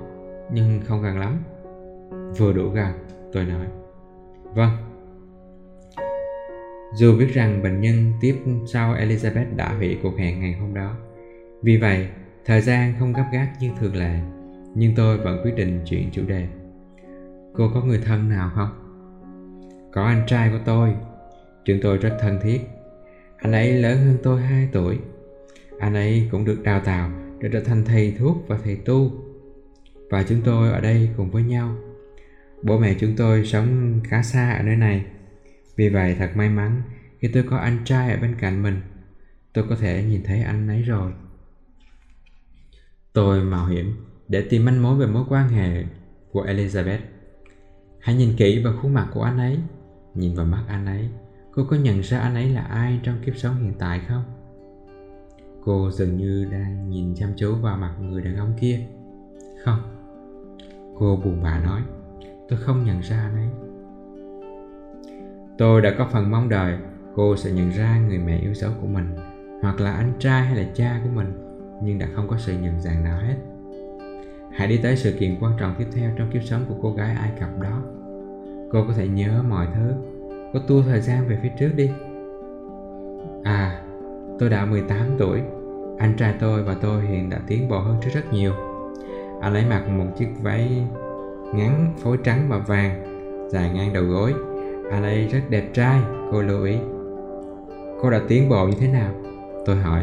nhưng không gần lắm. Vừa đủ gần, tôi nói. Vâng. Dù biết rằng bệnh nhân tiếp sau Elizabeth đã hủy cuộc hẹn ngày hôm đó. Vì vậy, thời gian không gấp gáp như thường lệ, nhưng tôi vẫn quyết định chuyển chủ đề. Cô có người thân nào không? Có anh trai của tôi. Chúng tôi rất thân thiết. Anh ấy lớn hơn tôi 2 tuổi anh ấy cũng được đào tạo để trở thành thầy thuốc và thầy tu. Và chúng tôi ở đây cùng với nhau. Bố mẹ chúng tôi sống khá xa ở nơi này. Vì vậy, thật may mắn khi tôi có anh trai ở bên cạnh mình, tôi có thể nhìn thấy anh ấy rồi. Tôi mạo hiểm để tìm manh mối về mối quan hệ của elizabeth. Hãy nhìn kỹ vào khuôn mặt của anh ấy. Nhìn vào mắt anh ấy, cô có nhận ra anh ấy là ai trong kiếp sống hiện tại không? Cô dường như đang nhìn chăm chú vào mặt người đàn ông kia. Không, cô buồn bã nói, tôi không nhận ra anh ấy. Tôi đã có phần mong đợi cô sẽ nhận ra người mẹ yêu dấu của mình, hoặc là anh trai hay là cha của mình, nhưng đã không có sự nhận dạng nào hết. Hãy đi tới sự kiện quan trọng tiếp theo trong kiếp sống của cô gái ai cập đó. Cô có thể nhớ mọi thứ. Cô tua thời gian về phía trước đi. À tôi đã 18 tuổi anh trai tôi và tôi hiện đã tiến bộ hơn trước rất nhiều. Anh ấy mặc một chiếc váy ngắn phối trắng và vàng, dài ngang đầu gối. Anh ấy rất đẹp trai, cô lưu ý. Cô đã tiến bộ như thế nào? Tôi hỏi,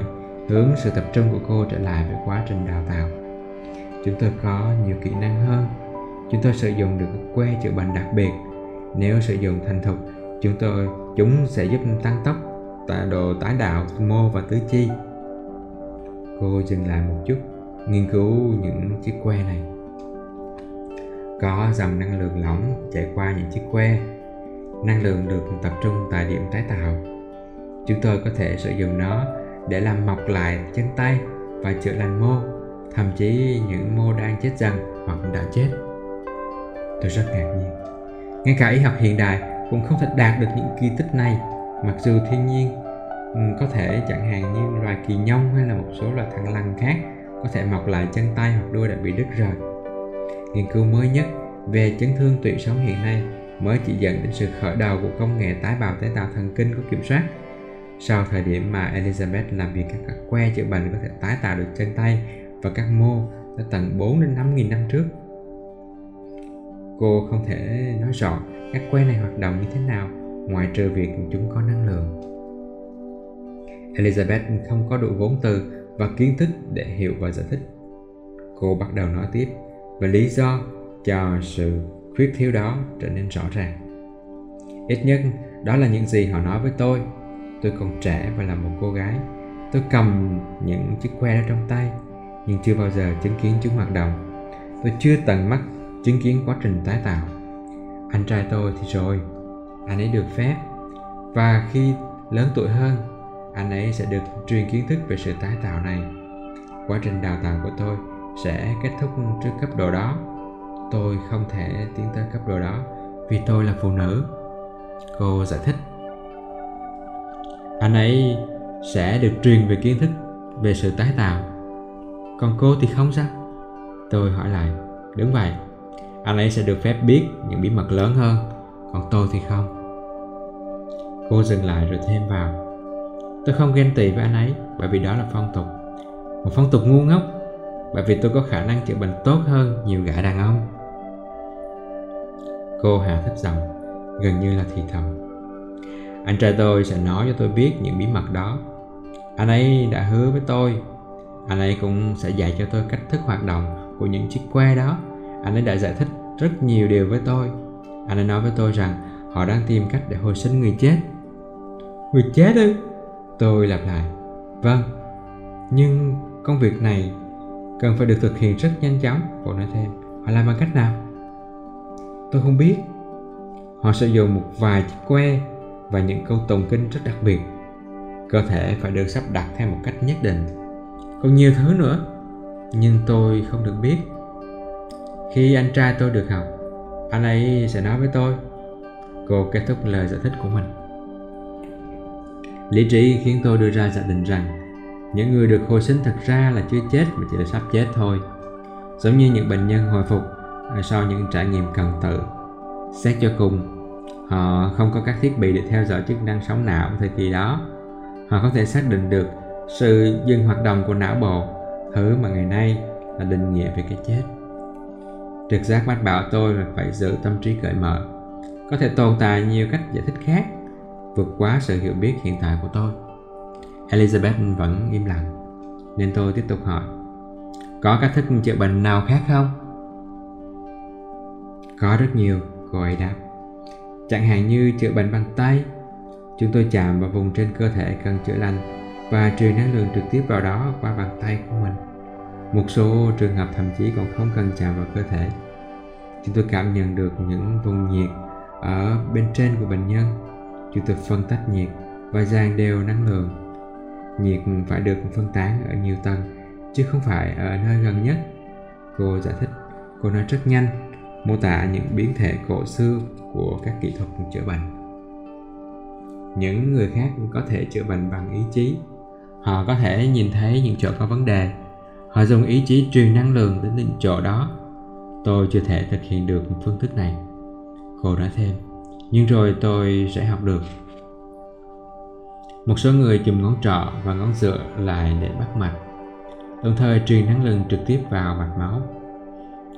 hướng sự tập trung của cô trở lại với quá trình đào tạo. Chúng tôi có nhiều kỹ năng hơn. Chúng tôi sử dụng được que chữa bệnh đặc biệt. Nếu sử dụng thành thục, chúng tôi, chúng sẽ giúp tăng tốc tại độ tái đạo mô và tứ chi cô dừng lại một chút, nghiên cứu những chiếc que này. Có dòng năng lượng lỏng chạy qua những chiếc que. Năng lượng được tập trung tại điểm tái tạo. Chúng tôi có thể sử dụng nó để làm mọc lại chân tay và chữa lành mô, thậm chí những mô đang chết dần hoặc đã chết. Tôi rất ngạc nhiên. Ngay cả y học hiện đại cũng không thể đạt được những kỳ tích này, mặc dù thiên nhiên Ừ, có thể chẳng hạn như loài kỳ nhông hay là một số loài thằn lằn khác có thể mọc lại chân tay hoặc đuôi đã bị đứt rời nghiên cứu mới nhất về chấn thương tủy sống hiện nay mới chỉ dẫn đến sự khởi đầu của công nghệ tái bào tế bào thần kinh có kiểm soát sau thời điểm mà Elizabeth làm việc các, que chữa bệnh có thể tái tạo được chân tay và các mô đã tận 4 đến 5 nghìn năm trước. Cô không thể nói rõ các que này hoạt động như thế nào ngoại trừ việc chúng có năng lượng. Elizabeth không có đủ vốn từ và kiến thức để hiểu và giải thích. Cô bắt đầu nói tiếp về lý do cho sự khuyết thiếu đó trở nên rõ ràng. Ít nhất, đó là những gì họ nói với tôi. Tôi còn trẻ và là một cô gái. Tôi cầm những chiếc que đó trong tay, nhưng chưa bao giờ chứng kiến chúng hoạt động. Tôi chưa tận mắt chứng kiến quá trình tái tạo. Anh trai tôi thì rồi. Anh ấy được phép. Và khi lớn tuổi hơn anh ấy sẽ được truyền kiến thức về sự tái tạo này. Quá trình đào tạo của tôi sẽ kết thúc trước cấp độ đó. Tôi không thể tiến tới cấp độ đó vì tôi là phụ nữ. Cô giải thích. Anh ấy sẽ được truyền về kiến thức về sự tái tạo. Còn cô thì không sao. Tôi hỏi lại. Đúng vậy. Anh ấy sẽ được phép biết những bí mật lớn hơn. Còn tôi thì không. Cô dừng lại rồi thêm vào tôi không ghen tị với anh ấy bởi vì đó là phong tục một phong tục ngu ngốc bởi vì tôi có khả năng chữa bệnh tốt hơn nhiều gã đàn ông. Cô hạ thấp giọng, gần như là thì thầm. Anh trai tôi sẽ nói cho tôi biết những bí mật đó. Anh ấy đã hứa với tôi. Anh ấy cũng sẽ dạy cho tôi cách thức hoạt động của những chiếc que đó. Anh ấy đã giải thích rất nhiều điều với tôi. Anh ấy nói với tôi rằng họ đang tìm cách để hồi sinh người chết. Người chết ư? Tôi lặp lại. Vâng. Nhưng công việc này cần phải được thực hiện rất nhanh chóng. Cô nói thêm. Họ làm bằng cách nào? Tôi không biết. Họ sử dụng một vài chiếc que và những câu tụng kinh rất đặc biệt. Cơ thể phải được sắp đặt theo một cách nhất định. Còn nhiều thứ nữa. Nhưng tôi không được biết. Khi anh trai tôi được học, anh ấy sẽ nói với tôi. Cô kết thúc lời giải thích của mình. Lý trí khiến tôi đưa ra giả định rằng những người được hồi sinh thật ra là chưa chết mà chỉ là sắp chết thôi. Giống như những bệnh nhân hồi phục à, sau những trải nghiệm cần tự. Xét cho cùng, họ không có các thiết bị để theo dõi chức năng sống não thời kỳ đó. Họ không thể xác định được sự dừng hoạt động của não bộ, thứ mà ngày nay là định nghĩa về cái chết. Trực giác mách bảo tôi là phải giữ tâm trí cởi mở, có thể tồn tại nhiều cách giải thích khác, vượt quá sự hiểu biết hiện tại của tôi. Elizabeth vẫn im lặng, nên tôi tiếp tục hỏi. Có cách thức chữa bệnh nào khác không? Có rất nhiều, cô ấy đáp. Chẳng hạn như chữa bệnh bằng tay. Chúng tôi chạm vào vùng trên cơ thể cần chữa lành và truyền năng lượng trực tiếp vào đó qua bàn tay của mình. Một số trường hợp thậm chí còn không cần chạm vào cơ thể. Chúng tôi cảm nhận được những vùng nhiệt ở bên trên của bệnh nhân. Chúng tôi phân tách nhiệt và dàn đều năng lượng. Nhiệt phải được phân tán ở nhiều tầng, chứ không phải ở nơi gần nhất. Cô giải thích, cô nói rất nhanh, mô tả những biến thể cổ xưa của các kỹ thuật chữa bệnh. Những người khác có thể chữa bệnh bằng ý chí. Họ có thể nhìn thấy những chỗ có vấn đề. Họ dùng ý chí truyền năng lượng đến những chỗ đó. Tôi chưa thể thực hiện được phương thức này. Cô nói thêm, nhưng rồi tôi sẽ học được. Một số người chùm ngón trỏ và ngón giữa lại để bắt mạch, đồng thời truyền năng lượng trực tiếp vào mạch máu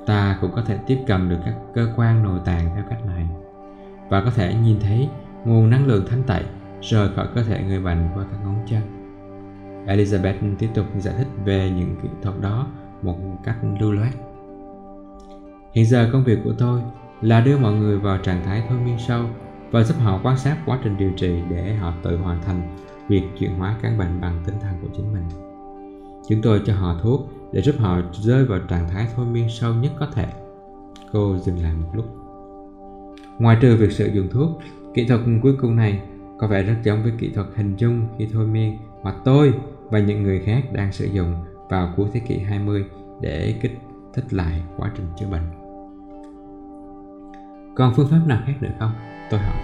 ta cũng có thể tiếp cận được các cơ quan nội tạng theo cách này và có thể nhìn thấy nguồn năng lượng thánh tẩy rời khỏi cơ thể người bệnh qua các ngón chân. Elizabeth tiếp tục giải thích về những kỹ thuật đó một cách lưu loát. Hiện giờ công việc của tôi là đưa mọi người vào trạng thái thôi miên sâu và giúp họ quan sát quá trình điều trị để họ tự hoàn thành việc chuyển hóa căn bệnh bằng tinh thần của chính mình. Chúng tôi cho họ thuốc để giúp họ rơi vào trạng thái thôi miên sâu nhất có thể. Cô dừng lại một lúc. Ngoài trừ việc sử dụng thuốc, kỹ thuật cuối cùng này có vẻ rất giống với kỹ thuật hình dung khi thôi miên mà tôi và những người khác đang sử dụng vào cuối thế kỷ 20 để kích thích lại quá trình chữa bệnh. Còn phương pháp nào khác nữa không? Tôi hỏi.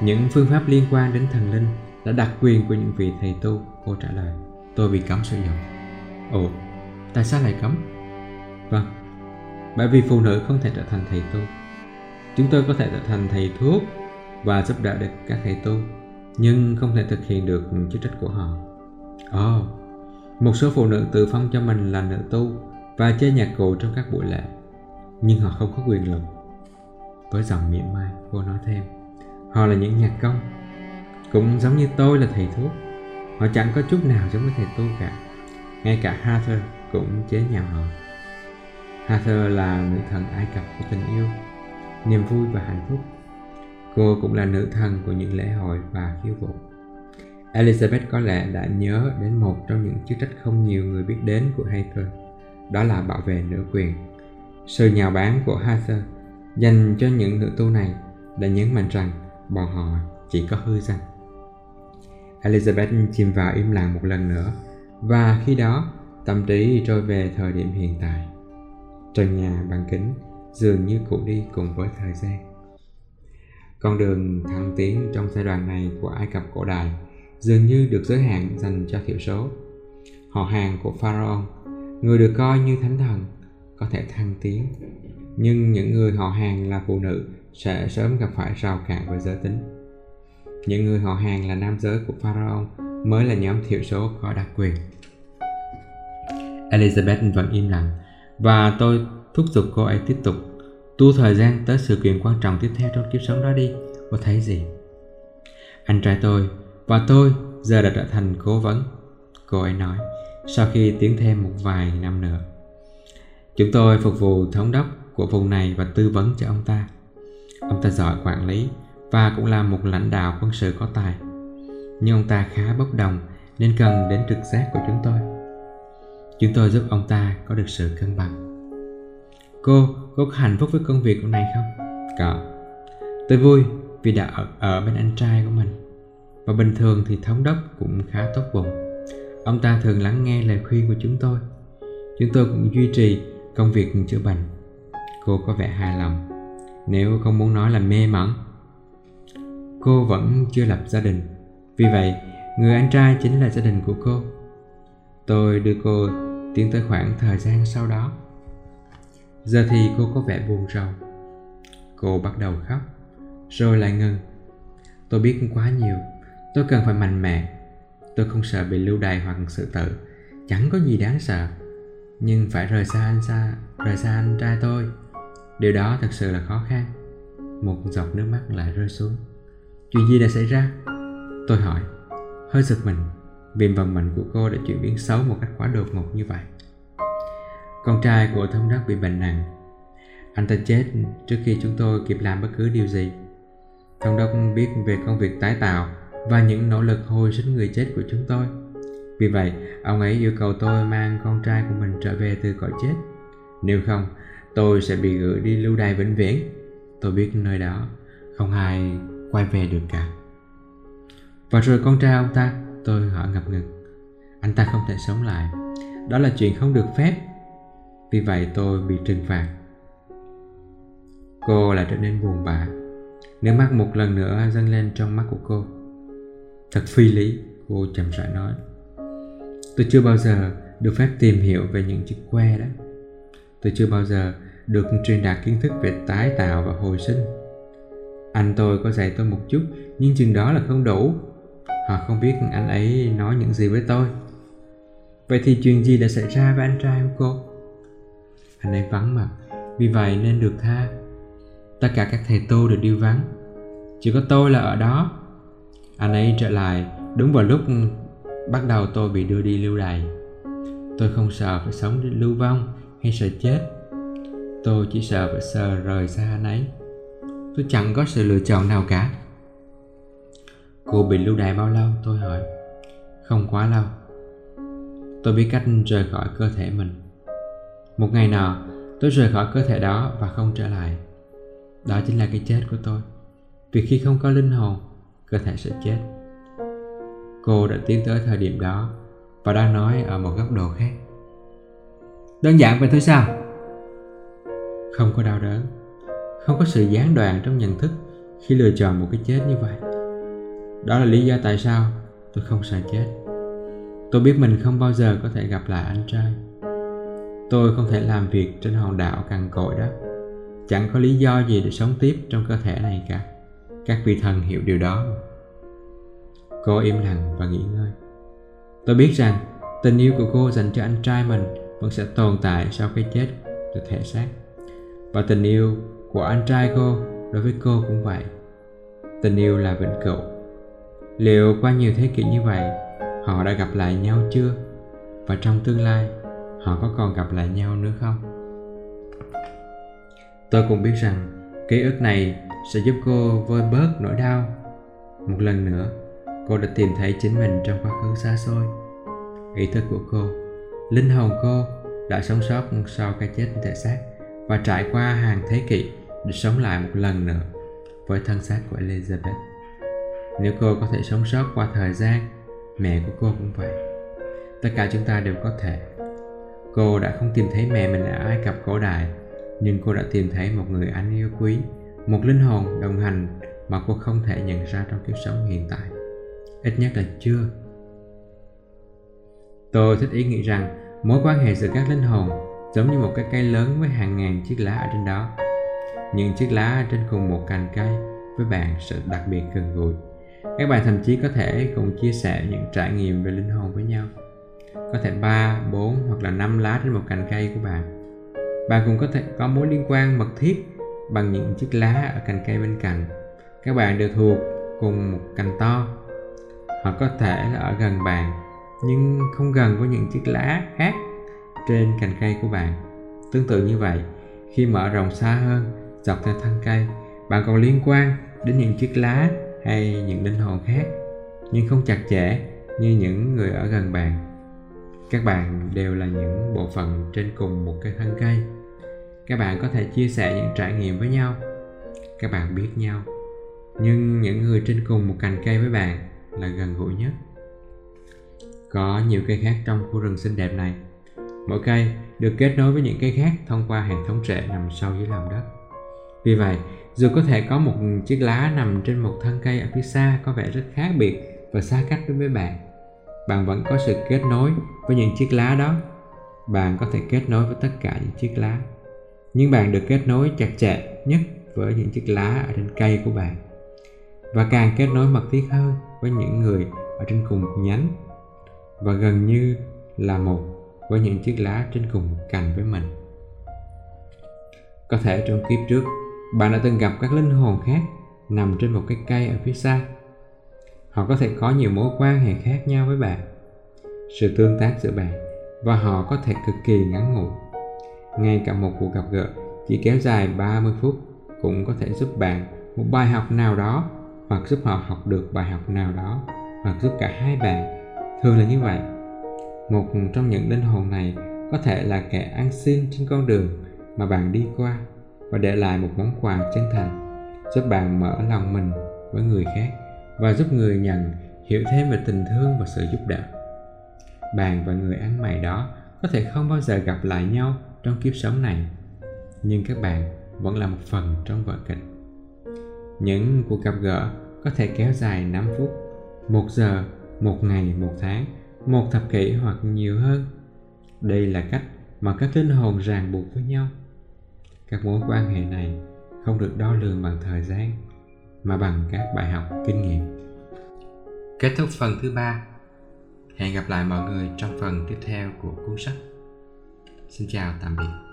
Những phương pháp liên quan đến thần linh là đặc quyền của những vị thầy tu, cô trả lời. Tôi bị cấm sử dụng. Ồ, tại sao lại cấm? Vâng, bởi vì phụ nữ không thể trở thành thầy tu. Chúng tôi có thể trở thành thầy thuốc và giúp đỡ được các thầy tu, nhưng không thể thực hiện được chức trách của họ. Ồ, oh, một số phụ nữ tự phong cho mình là nữ tu và chơi nhạc cụ trong các buổi lễ, nhưng họ không có quyền lực. Với giọng mỉa mai, cô nói thêm, họ là những nhạc công, cũng giống như tôi là thầy thuốc. Họ chẳng có chút nào giống với thầy tu cả ngay cả Hathor cũng chế nhạo họ. Hathor là nữ thần Ai Cập của tình yêu, niềm vui và hạnh phúc. Cô cũng là nữ thần của những lễ hội và khiêu vũ. Elizabeth có lẽ đã nhớ đến một trong những chức trách không nhiều người biết đến của Hathor, đó là bảo vệ nữ quyền. Sự nhào báng của Hathor dành cho những nữ tu này đã nhấn mạnh rằng bọn họ chỉ có hư danh. Elizabeth chìm vào im lặng một lần nữa và khi đó, tâm trí trôi về thời điểm hiện tại. Trần nhà bằng kính dường như cũ đi cùng với thời gian. Con đường thăng tiến trong giai đoạn này của ai cập cổ đại dường như được giới hạn dành cho thiểu số. Họ hàng của pharaoh, người được coi như thánh thần, có thể thăng tiến nhưng những người họ hàng là phụ nữ sẽ sớm gặp phải rào cản về giới tính những người họ hàng là nam giới của pharaoh mới là nhóm thiểu số có đặc quyền. Elizabeth vẫn im lặng và tôi thúc giục cô ấy tiếp tục tu thời gian tới sự kiện quan trọng tiếp theo trong kiếp sống đó đi. Cô thấy gì? Anh trai tôi và tôi giờ đã trở thành cố vấn. Cô ấy nói, sau khi tiến thêm một vài năm nữa. Chúng tôi phục vụ thống đốc của vùng này và tư vấn cho ông ta. Ông ta giỏi quản lý và cũng là một lãnh đạo quân sự có tài. Nhưng ông ta khá bốc đồng nên cần đến trực giác của chúng tôi. Chúng tôi giúp ông ta có được sự cân bằng. Cô, cô có hạnh phúc với công việc hôm nay không? Có. Tôi vui vì đã ở, ở bên anh trai của mình. Và bình thường thì thống đốc cũng khá tốt bụng. Ông ta thường lắng nghe lời khuyên của chúng tôi. Chúng tôi cũng duy trì công việc chữa bệnh. Cô có vẻ hài lòng. Nếu không muốn nói là mê mẩn. Cô vẫn chưa lập gia đình. Vì vậy, người anh trai chính là gia đình của cô. Tôi đưa cô tiến tới khoảng thời gian sau đó. Giờ thì cô có vẻ buồn rầu Cô bắt đầu khóc Rồi lại ngừng Tôi biết quá nhiều Tôi cần phải mạnh mẽ Tôi không sợ bị lưu đày hoặc sự tử Chẳng có gì đáng sợ Nhưng phải rời xa anh xa Rời xa anh trai tôi Điều đó thật sự là khó khăn Một giọt nước mắt lại rơi xuống Chuyện gì đã xảy ra Tôi hỏi Hơi giật mình Vì vòng mạnh của cô đã chuyển biến xấu một cách quá đột ngột như vậy con trai của thống đốc bị bệnh nặng. Anh ta chết trước khi chúng tôi kịp làm bất cứ điều gì. Thống đốc biết về công việc tái tạo và những nỗ lực hồi sinh người chết của chúng tôi. Vì vậy, ông ấy yêu cầu tôi mang con trai của mình trở về từ cõi chết. Nếu không, tôi sẽ bị gửi đi lưu đày vĩnh viễn. Tôi biết nơi đó không ai quay về được cả. Và rồi con trai ông ta, tôi hỏi ngập ngừng. Anh ta không thể sống lại. Đó là chuyện không được phép vì vậy tôi bị trừng phạt cô lại trở nên buồn bã nước mắt một lần nữa dâng lên trong mắt của cô thật phi lý cô chậm rãi nói tôi chưa bao giờ được phép tìm hiểu về những chiếc que đó tôi chưa bao giờ được truyền đạt kiến thức về tái tạo và hồi sinh. Anh tôi có dạy tôi một chút, nhưng chừng đó là không đủ. Họ không biết anh ấy nói những gì với tôi. Vậy thì chuyện gì đã xảy ra với anh trai của cô? Anh ấy vắng mặt, vì vậy nên được tha. Tất cả các thầy tu đều đi vắng. Chỉ có tôi là ở đó. Anh ấy trở lại đúng vào lúc bắt đầu tôi bị đưa đi lưu đày. Tôi không sợ phải sống lưu vong hay sợ chết. Tôi chỉ sợ phải sợ rời xa anh ấy. Tôi chẳng có sự lựa chọn nào cả. Cô bị lưu đày bao lâu? Tôi hỏi. Không quá lâu. Tôi biết cách rời khỏi cơ thể mình. Một ngày nào tôi rời khỏi cơ thể đó và không trở lại. Đó chính là cái chết của tôi. Vì khi không có linh hồn, cơ thể sẽ chết. Cô đã tiến tới thời điểm đó và đang nói ở một góc độ khác đơn giản vậy thôi sao? Không có đau đớn, không có sự gián đoạn trong nhận thức khi lựa chọn một cái chết như vậy. Đó là lý do tại sao tôi không sợ chết. Tôi biết mình không bao giờ có thể gặp lại anh trai. Tôi không thể làm việc trên hòn đảo cằn cỗi đó. Chẳng có lý do gì để sống tiếp trong cơ thể này cả. Các vị thần hiểu điều đó. Cô im lặng và nghỉ ngơi. Tôi biết rằng tình yêu của cô dành cho anh trai mình vẫn sẽ tồn tại sau cái chết của thể xác. Và tình yêu của anh trai cô đối với cô cũng vậy. Tình yêu là vĩnh cửu. Liệu qua nhiều thế kỷ như vậy, Họ đã gặp lại nhau chưa? Và trong tương lai, họ có còn gặp lại nhau nữa không? Tôi cũng biết rằng ký ức này sẽ giúp cô vơi bớt nỗi đau. Một lần nữa, cô đã tìm thấy chính mình trong quá khứ xa xôi. Ý thức của cô linh hồn cô đã sống sót sau cái chết thể xác và trải qua hàng thế kỷ để sống lại một lần nữa với thân xác của Elizabeth. Nếu cô có thể sống sót qua thời gian, mẹ của cô cũng vậy. Tất cả chúng ta đều có thể Cô đã không tìm thấy mẹ mình ở Ai Cập cổ đại, nhưng cô đã tìm thấy một người anh yêu quý, một linh hồn đồng hành mà cô không thể nhận ra trong kiếp sống hiện tại. Ít nhất là chưa. Tôi thích ý nghĩ rằng mối quan hệ giữa các linh hồn giống như một cái cây lớn với hàng ngàn chiếc lá ở trên đó. Những chiếc lá trên cùng một cành cây với bạn sự đặc biệt gần gũi. Các bạn thậm chí có thể cùng chia sẻ những trải nghiệm về linh hồn với nhau. có thể 3, 4 hoặc là 5 lá trên một cành cây của bạn. Bạn cũng có thể có mối liên quan mật thiết bằng những chiếc lá ở cành cây bên cạnh. Các bạn đều thuộc cùng một cành to. Hoặc có thể là ở gần bạn nhưng không gần với những chiếc lá khác trên cành cây của bạn. Tương tự như vậy, khi mở rộng xa hơn dọc theo thân cây, bạn còn liên quan đến những chiếc lá hay những linh hồn khác, nhưng không chặt chẽ như những người ở gần bạn. Các bạn đều là những bộ phận trên cùng một cái thân cây. Các bạn có thể chia sẻ những trải nghiệm với nhau. Các bạn biết nhau. Nhưng những người trên cùng một cành cây với bạn là gần gũi nhất. Có nhiều cây khác trong khu rừng xinh đẹp này. Mỗi cây được kết nối với những cây khác thông qua hệ thống rễ nằm sâu dưới lòng đất. Vì vậy, dù có thể có một chiếc lá nằm trên một thân cây ở phía xa có vẻ rất khác biệt và xa cách đối với bạn, bạn vẫn có sự kết nối với những chiếc lá đó. Bạn có thể kết nối với tất cả những chiếc lá. Nhưng bạn được kết nối chặt chẽ nhất với những chiếc lá ở trên cây của bạn. Và càng kết nối mật thiết hơn với những người ở trên cùng nhánh và gần như là một với những chiếc lá trên cùng cành với mình. Có thể trong kiếp trước, bạn đã từng gặp các linh hồn khác nằm trên một cái cây ở phía xa. Họ có thể có nhiều mối quan hệ khác nhau với bạn. Sự tương tác giữa bạn và họ có thể cực kỳ ngắn ngủi. Ngay cả một cuộc gặp gỡ chỉ kéo dài 30 phút cũng có thể giúp bạn một bài học nào đó hoặc giúp họ học được bài học nào đó hoặc giúp cả hai bạn thường là như vậy. Một trong những linh hồn này có thể là kẻ ăn xin trên con đường mà bạn đi qua và để lại một món quà chân thành giúp bạn mở lòng mình với người khác và giúp người nhận hiểu thêm về tình thương và sự giúp đỡ. Bạn và người ăn mày đó có thể không bao giờ gặp lại nhau trong kiếp sống này nhưng các bạn vẫn là một phần trong vở kịch những cuộc gặp gỡ có thể kéo dài 5 phút, 1 giờ một ngày, một tháng, một thập kỷ hoặc nhiều hơn. Đây là cách mà các linh hồn ràng buộc với nhau. Các mối quan hệ này không được đo lường bằng thời gian, mà bằng các bài học, kinh nghiệm. Kết thúc phần thứ ba. Hẹn gặp lại mọi người trong phần tiếp theo của cuốn sách. Xin chào, tạm biệt.